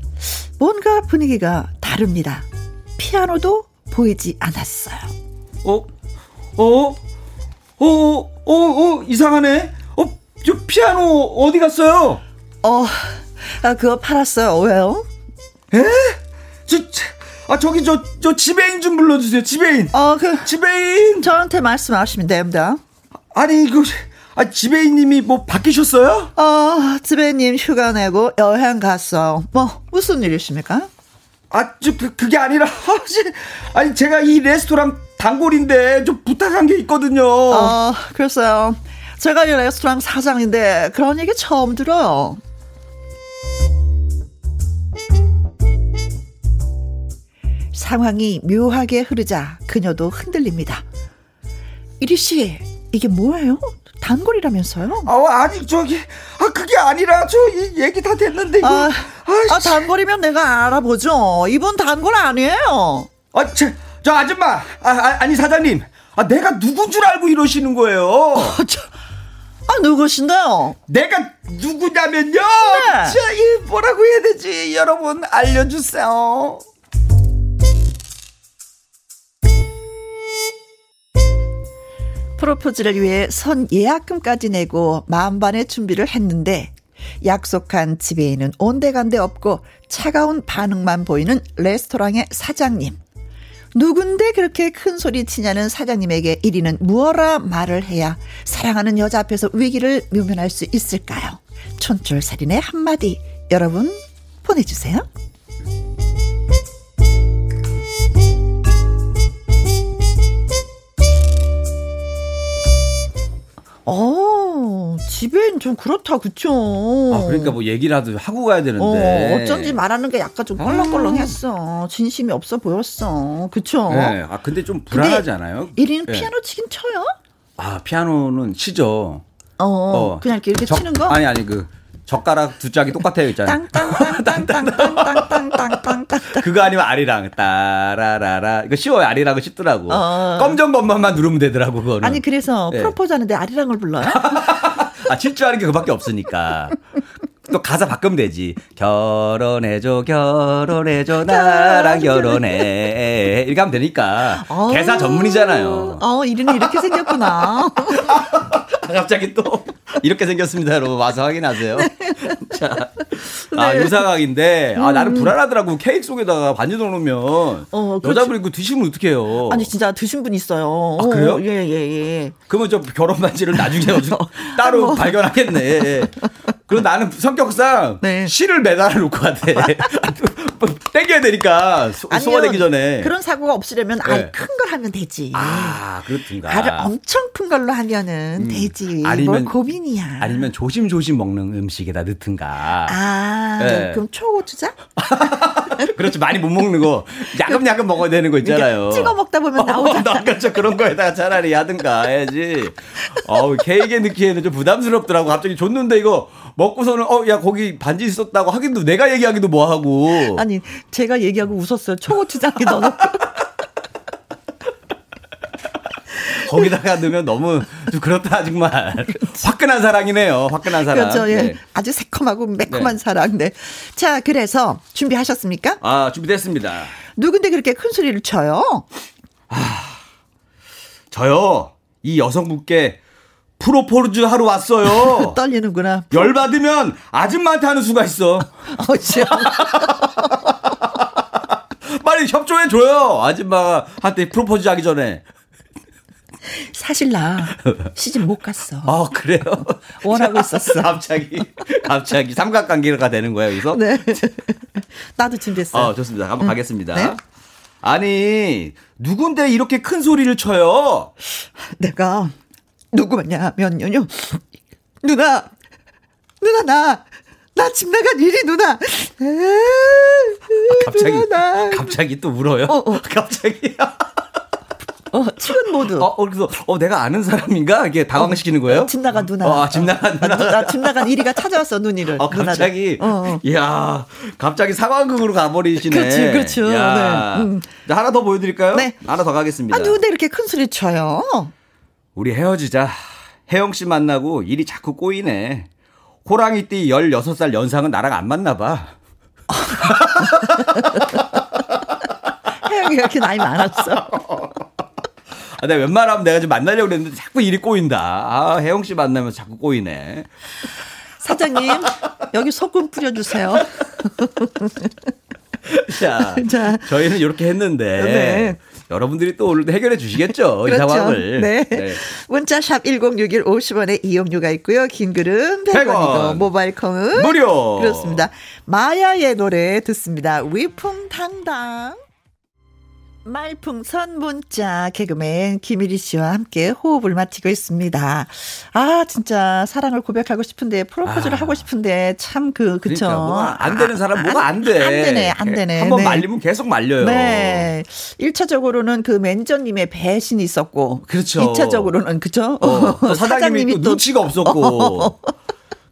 뭔가 분위기가 다릅니다. 피아노도 보이지 않았어요. 어? 어? 어? 어? 어? 이상하네? 어? 저 피아노 어디 갔어요? 어, 아, 그거 팔았어요. 왜요? 에? 저, 아, 저기, 저, 저, 지배인 좀 불러주세요. 지배인. 어, 그. 지배인. 저한테 말씀하시면 됩니다. 아니, 그, 아, 지배인님이 뭐 바뀌셨어요? 어, 지배인님 휴가 내고 여행 갔어. 뭐, 무슨 일이십니까? 아, 저, 그, 그게 아니라, 아니, 제가 이 레스토랑 단골인데 좀 부탁한 게 있거든요. 어, 글쎄요. 제가 이 레스토랑 사장인데 그런 얘기 처음 들어요. 상황이 묘하게 흐르자 그녀도 흔들립니다. 이리 씨, 이게 뭐예요? 단골이라면서요? 어, 아니 저기 아 그게 아니라 저 얘기 다 됐는데 이거 아, 아 단골이면 내가 알아보죠. 이분 단골 아니에요. 아, 저, 저 아줌마 아, 아, 니 사장님 아 내가 누군 줄 알고 이러시는 거예요. 어, 저, 아 누구신데요? 내가 누구냐면요. 네. 자, 이 뭐라고 해야 되지? 여러분 알려주세요. 프로포즈를 위해 선 예약금까지 내고 만반의 준비를 했는데 약속한 지배인은 온데간데 없고 차가운 반응만 보이는 레스토랑의 사장님. 누군데 그렇게 큰 소리 치냐는 사장님에게 1위는 무어라 말을 해야 사랑하는 여자 앞에서 위기를 묘면할 수 있을까요? 촌철살인의 한마디 여러분 보내주세요. 어, 집엔 좀 그렇다, 그쵸? 아, 그러니까 뭐 얘기라도 하고 가야 되는데. 어, 어쩐지 말하는 게 약간 좀 껄렁껄렁 했어. 진심이 없어 보였어. 그쵸? 네. 아, 근데 좀 불안하지 않아요? 1위는 네. 피아노 치긴 쳐요? 아, 피아노는 치죠. 어, 어. 그냥 이렇게 저, 치는 거? 아니, 아니, 그, 젓가락 두 짝이 똑같아요, 있잖아요. 땅땅땅땅땅땅땅땅땅땅. 그거 아니면 아리랑 따라라라. 이거 쉬워요. 아리랑은 쉽더라고. 어. 검정 것만만 누르면 되더라고 그거는. 아니 그래서 네. 프로포즈 하는데 아리랑을 불러요? 아, 칠줄 아는 게 그밖에 없으니까. 또 가사 바꾸면 되지. 결혼해줘, 결혼해줘, 나랑 결혼해. 이렇게 하면 되니까. 어. 개사 전문이잖아요. 어, 이름이 이렇게 생겼구나. 갑자기 또. 이렇게 생겼습니다, 여러분. 와서 확인하세요. 자, 아, 네. 요상학인데, 아, 나는 음. 불안하더라고. 케이크 속에다가 반지 넣으면. 어. 여자분이 그 드시면 어떡해요. 아니, 진짜 드신 분 있어요. 아, 그래요? 예, 예, 예. 그러면 저 결혼 반지를 나중에 따로 뭐. 발견하겠네. 그리고 나는 성격 상 네. 실을 매달아 놓고 같아. 땡겨야 되니까 소, 소화되기 전에. 그런 사고가 없으려면 네. 아예 큰걸 하면 되지. 아, 그렇든가. 알을 엄청 큰 걸로 하면은 음. 되지. 아니면 고민이야. 아니면 조심조심 먹는 음식에다 넣든가. 아, 네. 그럼 초고추장? 그렇죠. 많이 못 먹는 거. 야금야금 먹어야 되는 거 있잖아요. 찍어 먹다 보면 어, 나오잖아. 어, 그렇죠. 그런 거에다가 차라리 하든가 해야지. 어우, 케이크 느끼에는 좀 부담스럽더라고. 갑자기 줬는데 이거 먹고서는 어, 야, 거기 반지 있었다고 하긴도 내가 얘기하기도 뭐 하고. 아니, 제가 얘기하고 웃었어요. 초고추장에 넣어놓고. 거기다가 넣으면 너무 좀 그렇다 정말 그렇지. 화끈한 사랑이네요. 화끈한 사랑. 그렇죠. 예. 네. 아주 새콤하고 매콤한 네. 사랑. 네. 자, 그래서 준비하셨습니까? 아, 준비됐습니다. 누군데 그렇게 큰 소리를 쳐요? 아, 저요. 이 여성분께 프로포즈 하러 왔어요. 떨리는구나. 열 받으면 아줌마한테 하는 수가 있어. 어, 빨리 협조해 줘요. 아줌마가 한테 프로포즈 하기 전에. 사실 나 시집 못 갔어. 아 그래요? 원하고 있었어. 갑자기 갑자기 삼각관계가 되는 거예요, 여기서? 네. 나도 준비했어요. 어, 좋습니다. 한번 응. 가겠습니다. 네? 아니 누군데 이렇게 큰 소리를 쳐요? 내가 누구냐면요 누나 누나 나 나 집 나간 일이 누나. 아, 갑자기 누나. 갑자기 또 울어요. 어, 어. 갑자기. 어, 출연 모드. 어, 어, 그래서, 어, 내가 아는 사람인가? 이게 당황시키는 거예요? 어, 집 나간 누나. 어, 집 나간 누나. 나, 집 나간 이리가 찾아왔어, 눈이를. 어, 갑자기. 어, 어. 이야, 갑자기 상황극으로 가버리시네. 그렇지, 그렇죠. 네. 음. 자, 하나 더 보여드릴까요? 네. 하나 더 가겠습니다. 아, 누군데 이렇게 큰 소리 쳐요? 우리 헤어지자. 혜영 씨 만나고 일이 자꾸 꼬이네. 호랑이띠 16살 연상은 나랑 안 맞나 봐. 혜영이 이렇게 나이 많았어. 아, 내가 웬만하면 내가 좀 만나려고 그랬는데 자꾸 일이 꼬인다. 아, 혜영 씨 만나면 자꾸 꼬이네. 사장님, 여기 소금 뿌려주세요. 자, 자, 저희는 이렇게 했는데. 네. 여러분들이 또 오늘 해결해 주시겠죠. 그렇죠. 이 상황을. 네. 네. 문자샵 1061 50원에 이용료가 있고요. 긴 글은 100원이고 모바일 콩은 무료. 그렇습니다. 마야의 노래 듣습니다. 위풍당당. 말풍선 문자 개그맨 김일희 씨와 함께 호흡을 맞추고 있습니다. 아 진짜 사랑을 고백하고 싶은데 프로포즈를 아. 하고 싶은데 참 그 그쵸 그러니까 안 되는 사람 뭐가 안 돼. 안 되네 안 되네. 한번 네. 말리면 계속 말려요. 네. 1차적으로는 그 매니저님의 배신이 있었고 그렇죠. 2차적으로는 그죠? 어, 사장님이, 사장님이 또 눈치가 없었고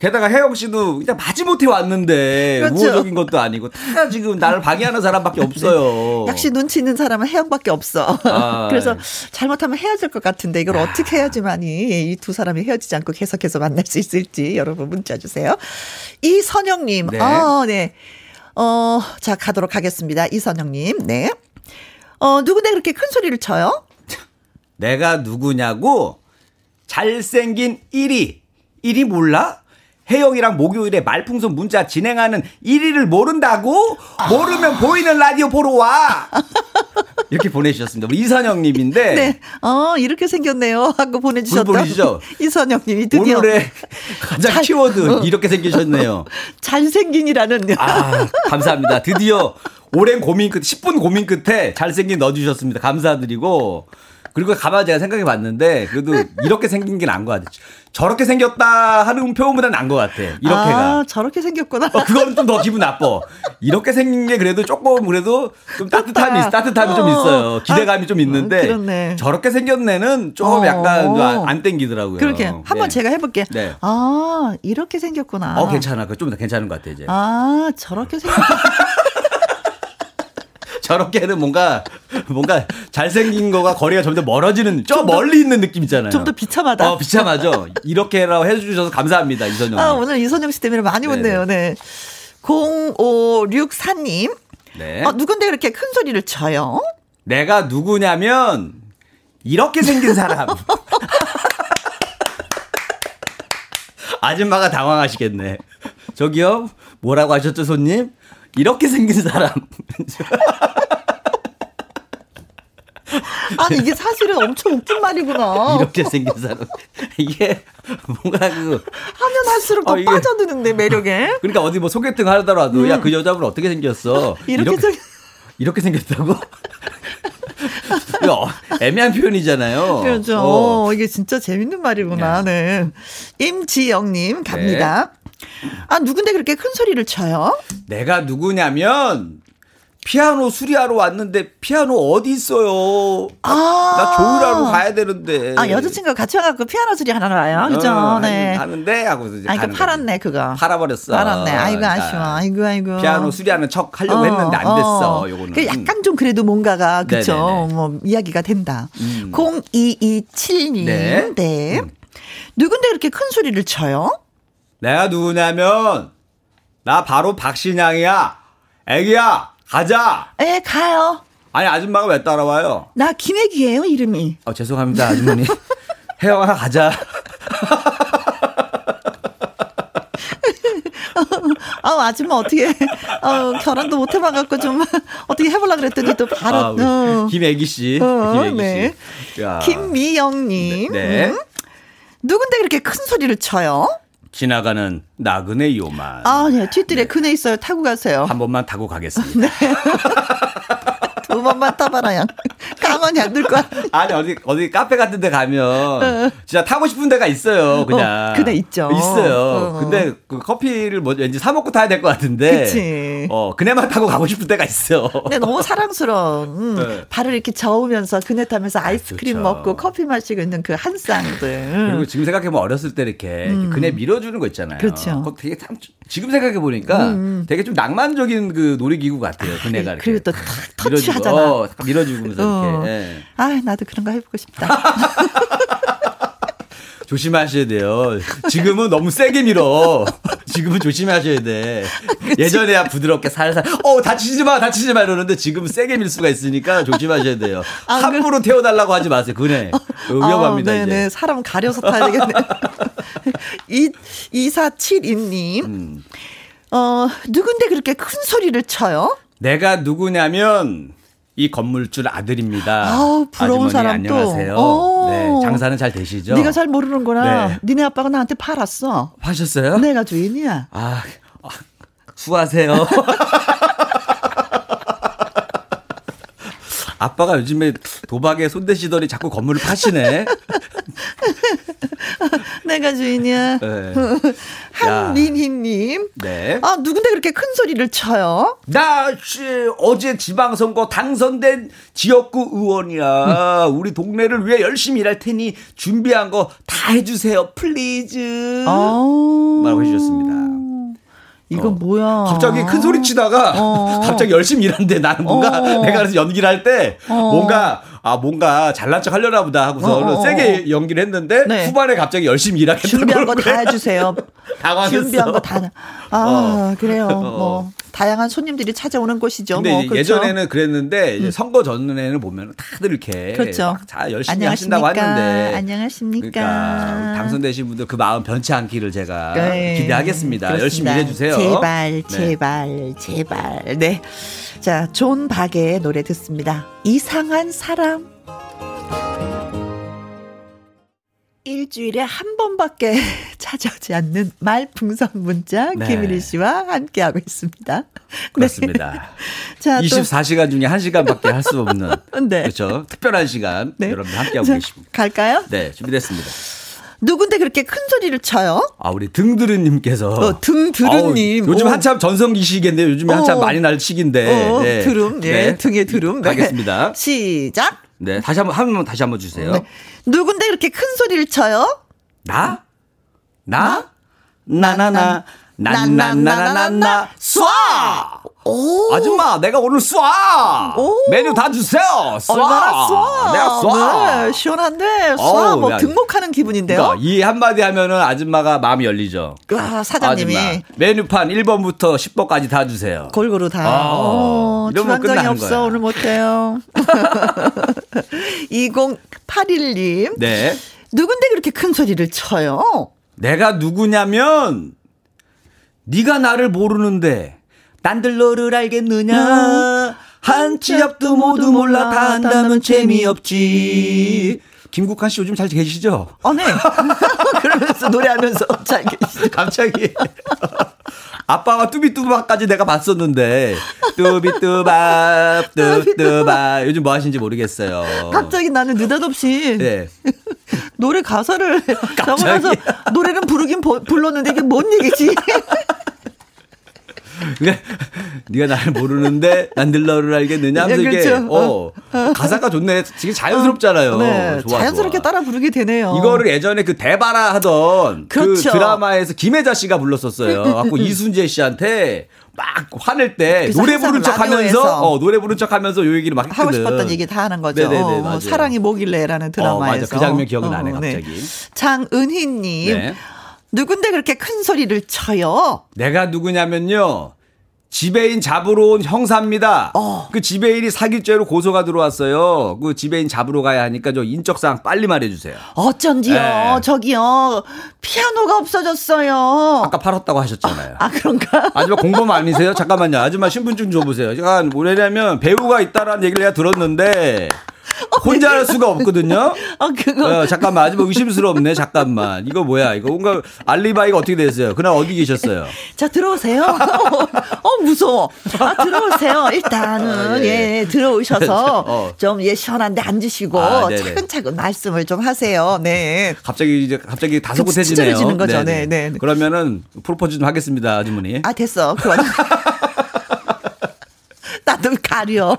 게다가 혜영 씨도 그냥 마지못해 왔는데 그렇죠. 우호적인 것도 아니고 다 지금 나를 방해하는 사람밖에 없어요. 역시 눈치 있는 사람은 혜영밖에 없어. 아, 그래서 잘못하면 헤어질 것 같은데 이걸 야. 어떻게 해야지만이 이 두 사람이 헤어지지 않고 계속해서 만날 수 있을지 여러분 문자 주세요. 이선영님, 네. 어, 네. 어, 자 가도록 하겠습니다. 이선영님, 네. 어, 누군데 그렇게 큰 소리를 쳐요? 내가 누구냐고? 잘생긴 1위. 1위 몰라? 혜영이랑 목요일에 말풍선 문자 진행하는 1위를 모른다고? 모르면 보이는 라디오 보러 와! 이렇게 보내주셨습니다. 우리 이선영님인데. 네. 어, 이렇게 생겼네요. 하고 보내주셨다. 이선영님이 드디어. 오늘의 가장 잘, 키워드, 어. 이렇게 생기셨네요. 잘생긴이라는. 아, 감사합니다. 드디어 오랜 고민 끝, 10분 고민 끝에 잘생긴 넣어주셨습니다. 감사드리고. 그리고 가만히 제가 생각해 봤는데, 그래도 이렇게 생긴 게 나은 것 같아요. 저렇게 생겼다 하는 표현보다 나은 것 같아. 이렇게가. 아, 저렇게 생겼구나. 어, 그거는 좀 더 기분 나빠. 이렇게 생긴 게 그래도 조금 그래도 좀 따뜻함이, 있, 따뜻함이 어, 좀 있어요. 기대감이 아, 좀 있는데. 그렇네. 저렇게 생겼네는 좀 어, 약간 안, 안 땡기더라고요. 그렇게. 한번 네. 제가 해볼게요. 네. 아, 이렇게 생겼구나. 어, 괜찮아. 그 좀 더 괜찮은 것 같아, 이제. 아, 저렇게 생겼구나. 저렇게는 뭔가 뭔가 잘생긴 거가 거리가 점점 멀어지는 저 멀리 있는 느낌 있잖아요. 좀 더 비참하다. 어, 비참하죠. 이렇게라고 해주셔서 감사합니다, 이선영. 아, 오늘 이선영 씨 때문에 많이 웃네요. 네. 0564님. 네. 어, 누군데 그렇게 큰 소리를 쳐요? 내가 누구냐면 이렇게 생긴 사람. 아줌마가 당황하시겠네. 저기요, 뭐라고 하셨죠, 손님? 이렇게 생긴 사람. 아니 이게 사실은 엄청 웃긴 말이구나. 이렇게 생긴 사람. 이게 뭔가 그 하면 할수록 더 어, 빠져드는데 매력에. 그러니까 어디 뭐 소개팅 하더라도 야그 여자분 어떻게 생겼어? 음. 이렇게 생- 이렇게 생겼다고? 애매한 표현이잖아요. 그렇죠. 어. 어, 이게 진짜 재밌는 말이구나. 네. 임지영님 갑니다. 아 누군데 그렇게 큰 소리를 쳐요? 내가 누구냐면 피아노 수리하러 왔는데 피아노 어디 있어요? 아, 나 조율하러 가야 되는데. 아 여자친구가 같이 와갖고 피아노 소리 하나 놔요. 그죠? 어, 네. 하는데 하고 이제 아, 이거 팔았네 그거. 팔아버렸어. 팔았네. 아이고 그러니까 아쉬워. 아이고 아이고. 피아노 수리하는 척 하려고 어, 했는데 안 됐어. 어. 요거는. 그 약간 좀 그래도 뭔가가 그쵸. 네네네. 뭐 이야기가 된다. 음. 0227님. 네. 네. 음. 누군데 그렇게 큰 소리를 쳐요? 내가 누구냐면 나 바로 박신양이야. 애기야 가자. 에 가요. 아니 아줌마가 왜 따라와요? 나 김혜기예요 이름이. 어, 죄송합니다 아주머니. 혜영아 가자. 아 아줌마 어떻게 어, 결혼도 못 해봐갖고 좀 어떻게 해보려 그랬더니 또 바로 아, 어. 김애기 씨. 어, 김애기 네. 씨. 야. 김미영님. 네. 음? 누군데 그렇게 큰 소리를 쳐요? 지나가는 나그네 요만. 아, 네. 뒤뜰에 그네 있어요. 타고 가세요. 한 번만 타고 가겠습니다. 네. 두 번만 타봐라요. 가만히 안 둘 거야. 아니 어디 어디 카페 같은 데 가면 진짜 타고 싶은 데가 있어요. 그냥. 어, 그네 있죠. 있어요. 어. 근데 그 커피를 뭐 왠지 사 먹고 타야 될 것 같은데. 그치. 어, 그네만 타고 가고 싶은 데가 있어. 근데 너무 사랑스러운 음, 네. 발을 이렇게 저으면서 그네 타면서 아이스크림 좋죠. 먹고 커피 마시고 있는 그 한 쌍들. 그리고 지금 생각해보면 어렸을 때 이렇게 그네 밀어주는 거 있잖아요. 음. 그렇죠. 음, 되게 참 지금 생각해보니까 되게 좀 낭만적인 그 놀이기구 같아요. 그네가 이렇게. 그리고 또탁 밀어주고, 터 치하잖아. 어, 탁 밀어주면서 어. 이렇게. 예. 아, 나도 그런 거 해보고 싶다. 조심하셔야 돼요. 지금은 너무 세게 밀어. 지금은 조심하셔야 돼. 예전에야 부드럽게 살살, 어, 다치지 마, 다치지 마 이러는데 지금 세게 밀 수가 있으니까 조심하셔야 돼요. 아, 함부로 태워달라고 하지 마세요. 그래. 위험합니다, 아, 이제. 네네. 사람 가려서 타야 되겠네. 이, 2472님. 음. 어, 누군데 그렇게 큰 소리를 쳐요? 내가 누구냐면, 이 건물줄 아들입니다. 아우, 부러운 사람 또. 안녕하세요. 어. 네, 장사는 잘 되시죠? 네가 잘 모르는구나. 네. 니네 아빠가 나한테 팔았어. 하셨어요? 내가 주인이야. 아, 아, 수고하세요. 아빠가 요즘에 도박에 손대시더니 자꾸 건물을 파시네. 내가 주인이야. 네. 한민희님. 네. 아, 누군데 그렇게 큰 소리를 쳐요? 나, 씨, 어제 지방선거 당선된 지역구 의원이야. 우리 동네를 위해 열심히 일할 테니 준비한 거 다 해주세요. Please. 어. 말하고 해주셨습니다. 이건 어. 뭐야? 갑자기 큰 소리 치다가 어. 갑자기 열심히 일하는데 나는 뭔가 어. 내가 그래서 연기를 할때 어. 뭔가 아 뭔가 잘난 척 하려나 보다 하고서 어, 어, 어. 세게 연기를 했는데 네. 후반에 갑자기 열심히 일하겠다고 준비한 거 다. 해주세요. 당황했어. 준비한 거 다. 아, 어. 그래요. 어. 뭐, 다양한 손님들이 찾아오는 곳이죠. 근데 뭐, 그렇죠. 예전에는 그랬는데 이제 선거 전에는 보면 다들 이렇게 그렇죠. 막 자, 열심히 하신다고 하는데 안녕하십니까. 그러니까 당선되신 분들 그 마음 변치 않기를 제가 네. 기대하겠습니다. 그렇습니다. 열심히 일해주세요. 제발, 네. 제발, 제발. 네. 자, 존 박의 노래 듣습니다. 이상한 사람. 일주일에 한 번밖에 찾아오지 않는 말풍선 문자 네. 김일희 씨와 함께하고 있습니다. 네. 그렇습니다. 자, 또 24시간 중에 1시간밖에 할 수 없는 네. 그렇죠. 특별한 시간 네. 여러분 함께하고 자, 계십니다. 갈까요? 네, 준비됐습니다. 누군데 그렇게 큰 소리를 쳐요? 아, 우리 등드르님께서. 어, 등드르님. 요즘 오. 한참 전성기 시기인데 요즘에 어. 한참 많이 날 시기인데. 어, 네. 드름, 예, 네. 등에 드름. 네. 가겠습니다. 시작. 네, 다시 한번, 한번 다시 한번 주세요. 네. 누군데 그렇게 큰 소리를 쳐요? 나? 나? 나나나. 나나나나나 쏴! 오. 아줌마, 내가 오늘 쏴! 오. 메뉴 다 주세요! 쏴! 얼마나 쏴? 내가 쏴! 네, 시원한데 쏴. 어우, 뭐 야. 등목하는 기분인데요. 그러니까 이 한마디 하면은 아줌마가 마음이 열리죠. 와, 사장님이 아줌마, 메뉴판 1번부터 10번까지 다 주세요. 골고루 다. 아, 어, 이러면 끝나는 없어 거야. 오늘 못해요. 2081님. 네. 누군데 그렇게 큰 소리를 쳐요? 내가 누구냐면 네가 나를 모르는데 난들 너를 알겠느냐 한 치 앞도 모두 몰라 다 안다면 재미없지 김국환 씨 요즘 잘 계시죠? 어, 네. 그러면서 노래하면서 잘 계시죠. 갑자기 아빠가 뚜비뚜밥까지 내가 봤었는데 뚜비뚜밥 뚜뚜밥 요즘 뭐 하시는지 모르겠어요. 갑자기 나는 느닷없이 네. 노래 가사를 적어서 노래는 부르긴 보- 불렀는데 이게 뭔 얘기지? 그러니까 네가 나를 모르는데 난들 너를 알겠느냐 하면서 네, 이게 그렇죠. 어, 가사가 좋네. 되게 자연스럽잖아요. 네, 좋아, 자연스럽게 좋아. 따라 부르게 되네요. 이거를 예전에 그 대바라 하던 그 그렇죠. 드라마에서 김혜자 씨가 불렀었어요. 갖고 이순재 씨한테 막 화낼 때 그래서 노래 부른 척 하면서 어, 노래 부른 척 하면서 요 얘기를 막 했거든. 하고 싶었던 얘기 다 하는 거죠. 네네네, 어. 사랑이 뭐길래라는 드라마에서. 어, 맞아. 그 장면 기억나네, 어, 갑자기. 장은희 님. 네. 누군데 그렇게 큰 소리를 쳐요? 내가 누구냐면요. 지배인 잡으러 온 형사입니다. 어. 그 지배인이 사기죄로 고소가 들어왔어요. 그 지배인 잡으러 가야 하니까 저 인적사항 빨리 말해주세요. 어쩐지요. 네. 저기요. 피아노가 없어졌어요. 아까 팔았다고 하셨잖아요. 아, 그런가? 아줌마 공범 아니세요? 잠깐만요. 아줌마 신분증 줘보세요. 제가 뭐냐면 배우가 있다라는 얘기를 내가 들었는데 혼자 할 수가 없거든요. 아, 그거. 어, 잠깐만 아줌마 의심스럽네. 잠깐만 이거 뭐야? 이거 뭔가 알리바이가 어떻게 됐어요? 그날 어디 계셨어요? 자, 들어오세요. 어, 무서워. 아, 들어오세요. 일단은, 어, 예. 예, 들어오셔서 어. 좀, 예, 시원한데 앉으시고 아, 네네. 차근차근 말씀을 좀 하세요. 네. 갑자기 이제 갑자기 다소곳해지네요. 친절해지는 거죠. 네, 네, 네. 그러면은 프로포즈 좀 하겠습니다, 아주머니. 아, 됐어. 그건. 나도 가려.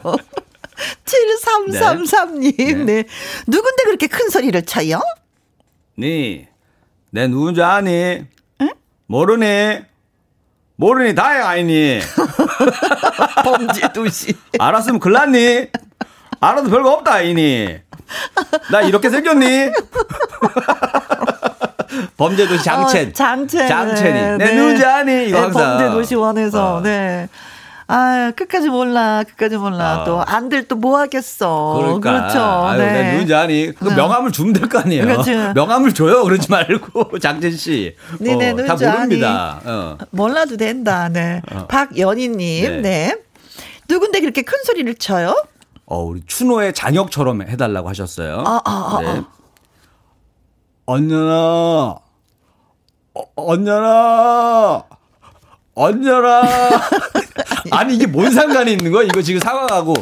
7333님, 네. 누군데 그렇게 큰 소리를 쳐요? 네, 내 누군지 아니? 모르니? 모르니 다행 아니니? 범죄 도시. 알았으면 글났니? 알아도 별거 없다 아니니? 나 이렇게 생겼니? 범죄도시 장첸. 어, 장첸. 장첸이. 내 누군지 아니? 이거 네, 항상. 범죄도시 원에서, 어. 네. 아, 끝까지 몰라, 끝까지 몰라. 어. 또, 안들 또뭐 하겠어. 그러니까. 그렇죠. 아유, 네. 내 누군지 아니? 그 네. 명함을 주면 될 거 아니에요. 그렇죠. 명함을 줘요. 그러지 말고. 장첸 씨. 네, 네, 어, 다? 모릅니다. 어. 몰라도 된다, 네. 박연희님, 네. 네. 누군데 그렇게 큰 소리를 쳐요? 어, 우리 추노의 장혁처럼 해달라고 하셨어요. 아, 아, 아, 네. 아. 언년아, 어, 언년아, 언년아. 아니, 이게 뭔 상관이 있는 거야? 이거 지금 상황하고.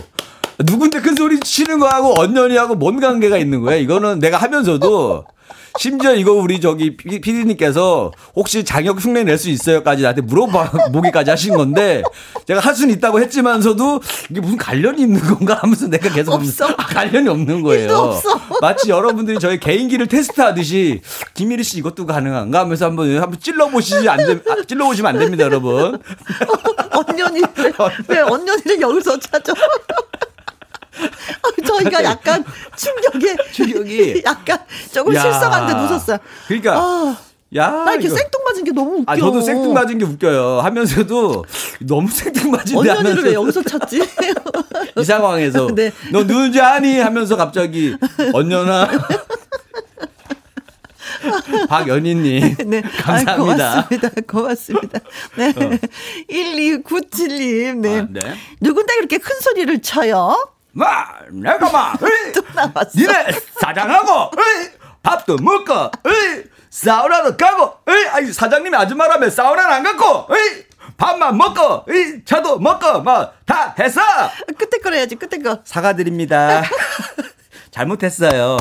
누군데 큰 소리 치는 거하고 언년이하고 뭔 관계가 있는 거야? 이거는 내가 하면서도 심지어 이거 우리 저기 피디님께서 혹시 장혁 흉내 낼 수 있어요까지 나한테 물어보기까지 하신 건데 제가 할 수는 있다고 했지만서도 이게 무슨 관련이 있는 건가 하면서 내가 계속 없어. 아, 관련이 없는 거예요. 없어. 마치 여러분들이 저희 개인기를 테스트하듯이 김일희 씨 이것도 가능한가 하면서 한번 한번 찔러보시지 안 돼, 아, 찔러보시면 안 됩니다, 여러분. 언년이를, 왜 언년이를 여기서 찾아? 아, 저희가 약간 충격에. 충격이. 약간 조금 야. 실성한 듯 웃었어요. 그러니까 아, 야, 나 이렇게 이거. 생뚱맞은 게 너무 웃겨. 아, 저도 생뚱맞은 게 웃겨요. 하면서도 너무 생뚱맞은데 하면서 왜 여기서 찾지? 이 상황에서 네. 너 누군지 아니 하면서 갑자기 언년아 박연희님 네. 감사합니다. 아, 고맙습니다. 고맙습니다. 네. 1297님, 네. 아, 네. 누군데 그렇게 큰 소리를 쳐요? 마 내가 막 또 나왔어. 니네 사장하고 밥도 먹고 에이, 사우나도 가고 아니 사장님이 아줌마라면 사우나는 안 갔고 밥만 먹고 에이, 차도 먹고 뭐다 했어. 끝에 거 해야지, 끝에 거. 사과드립니다. 잘못했어요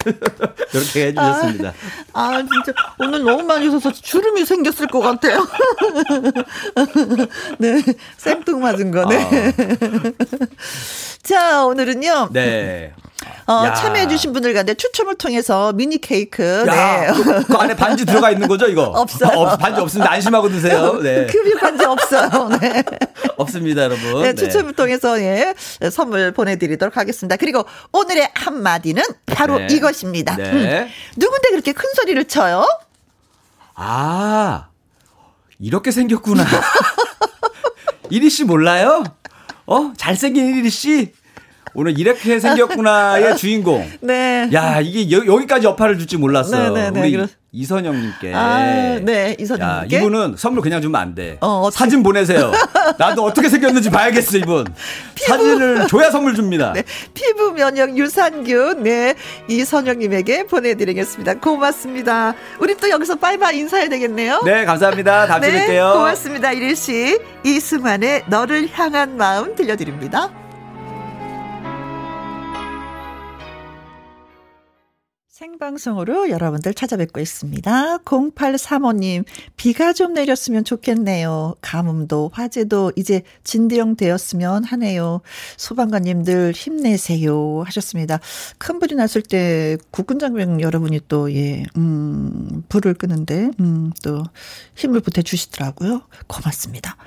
이렇게 해주셨습니다 아, 진짜. 오늘 너무 많이 웃어서 주름이 생겼을 것 같아요. 네. 생뚱맞은 거, 네. 자, 오늘은요. 네 어, 야. 참여해주신 분들 가운데 추첨을 통해서 미니 케이크. 야, 네. 그, 그 안에 반지 들어가 있는 거죠, 이거? 없어요. 없, 반지 없습니다. 안심하고 드세요. 네. 급여 관계 없어요. 네. 없습니다, 여러분. 네, 추첨을 통해서 예, 선물 보내드리도록 하겠습니다. 그리고 오늘의 한마디는 바로 네. 이것입니다. 네. 음, 누군데 그렇게 큰 소리를 쳐요? 아, 이렇게 생겼구나. 이리 씨 몰라요? 어? 잘생긴 이리 씨? 오늘 이렇게 생겼구나의 주인공. 네. 야, 이게 여, 기까지 여파를 줄지 몰랐어요. 네, 네, 네. 우리 그렇... 이선영님께. 아, 네, 이선영님께. 야, 이분은 선물 그냥 주면 안 돼. 어, 사진 보내세요. 나도 어떻게 생겼는지 봐야겠어, 이분. 피부. 사진을 줘야 선물 줍니다. 네, 피부 면역 유산균, 네, 이선영님에게 보내드리겠습니다. 고맙습니다. 우리 또 여기서 빠이빠이 인사해야 되겠네요. 네, 감사합니다. 다음 주에 네, 뵐게요. 고맙습니다. 이일 씨. 이승환의 너를 향한 마음 들려드립니다. 생방송으로 여러분들 찾아뵙고 있습니다. 0835님, 비가 좀 내렸으면 좋겠네요. 가뭄도 화재도 이제 진대용 되었으면 하네요. 소방관님들 힘내세요. 하셨습니다. 큰 불이 났을 때 국군장병 여러분이 또, 예, 음, 불을 끄는데, 음, 또 힘을 보태주시더라고요. 고맙습니다.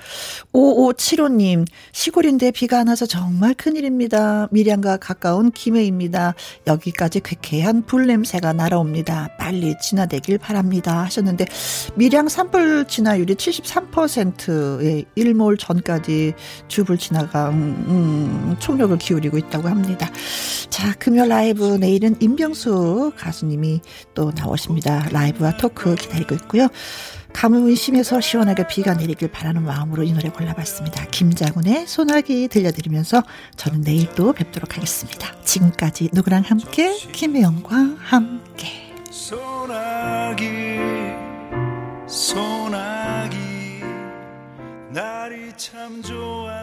5575님, 시골인데 비가 안 와서 정말 큰일입니다. 밀양과 가까운 김해입니다. 여기까지 쾌쾌한 불냄 냄새가 날아옵니다. 빨리 진화되길 바랍니다. 하셨는데 밀양 산불 진화율이 73%의 일몰 전까지 주불 진화가 음, 음, 총력을 기울이고 있다고 합니다. 자 금요 라이브 내일은 임병수 가수님이 또 나오십니다. 라이브와 토크 기다리고 있고요. 가뭄이 심해서 시원하게 비가 내리길 바라는 마음으로 이 노래 골라봤습니다. 김장훈의 소나기 들려드리면서 저는 내일 또 뵙도록 하겠습니다. 지금까지 누구랑 함께 김혜영과 함께 소나기 소나기 날이 참 좋았는데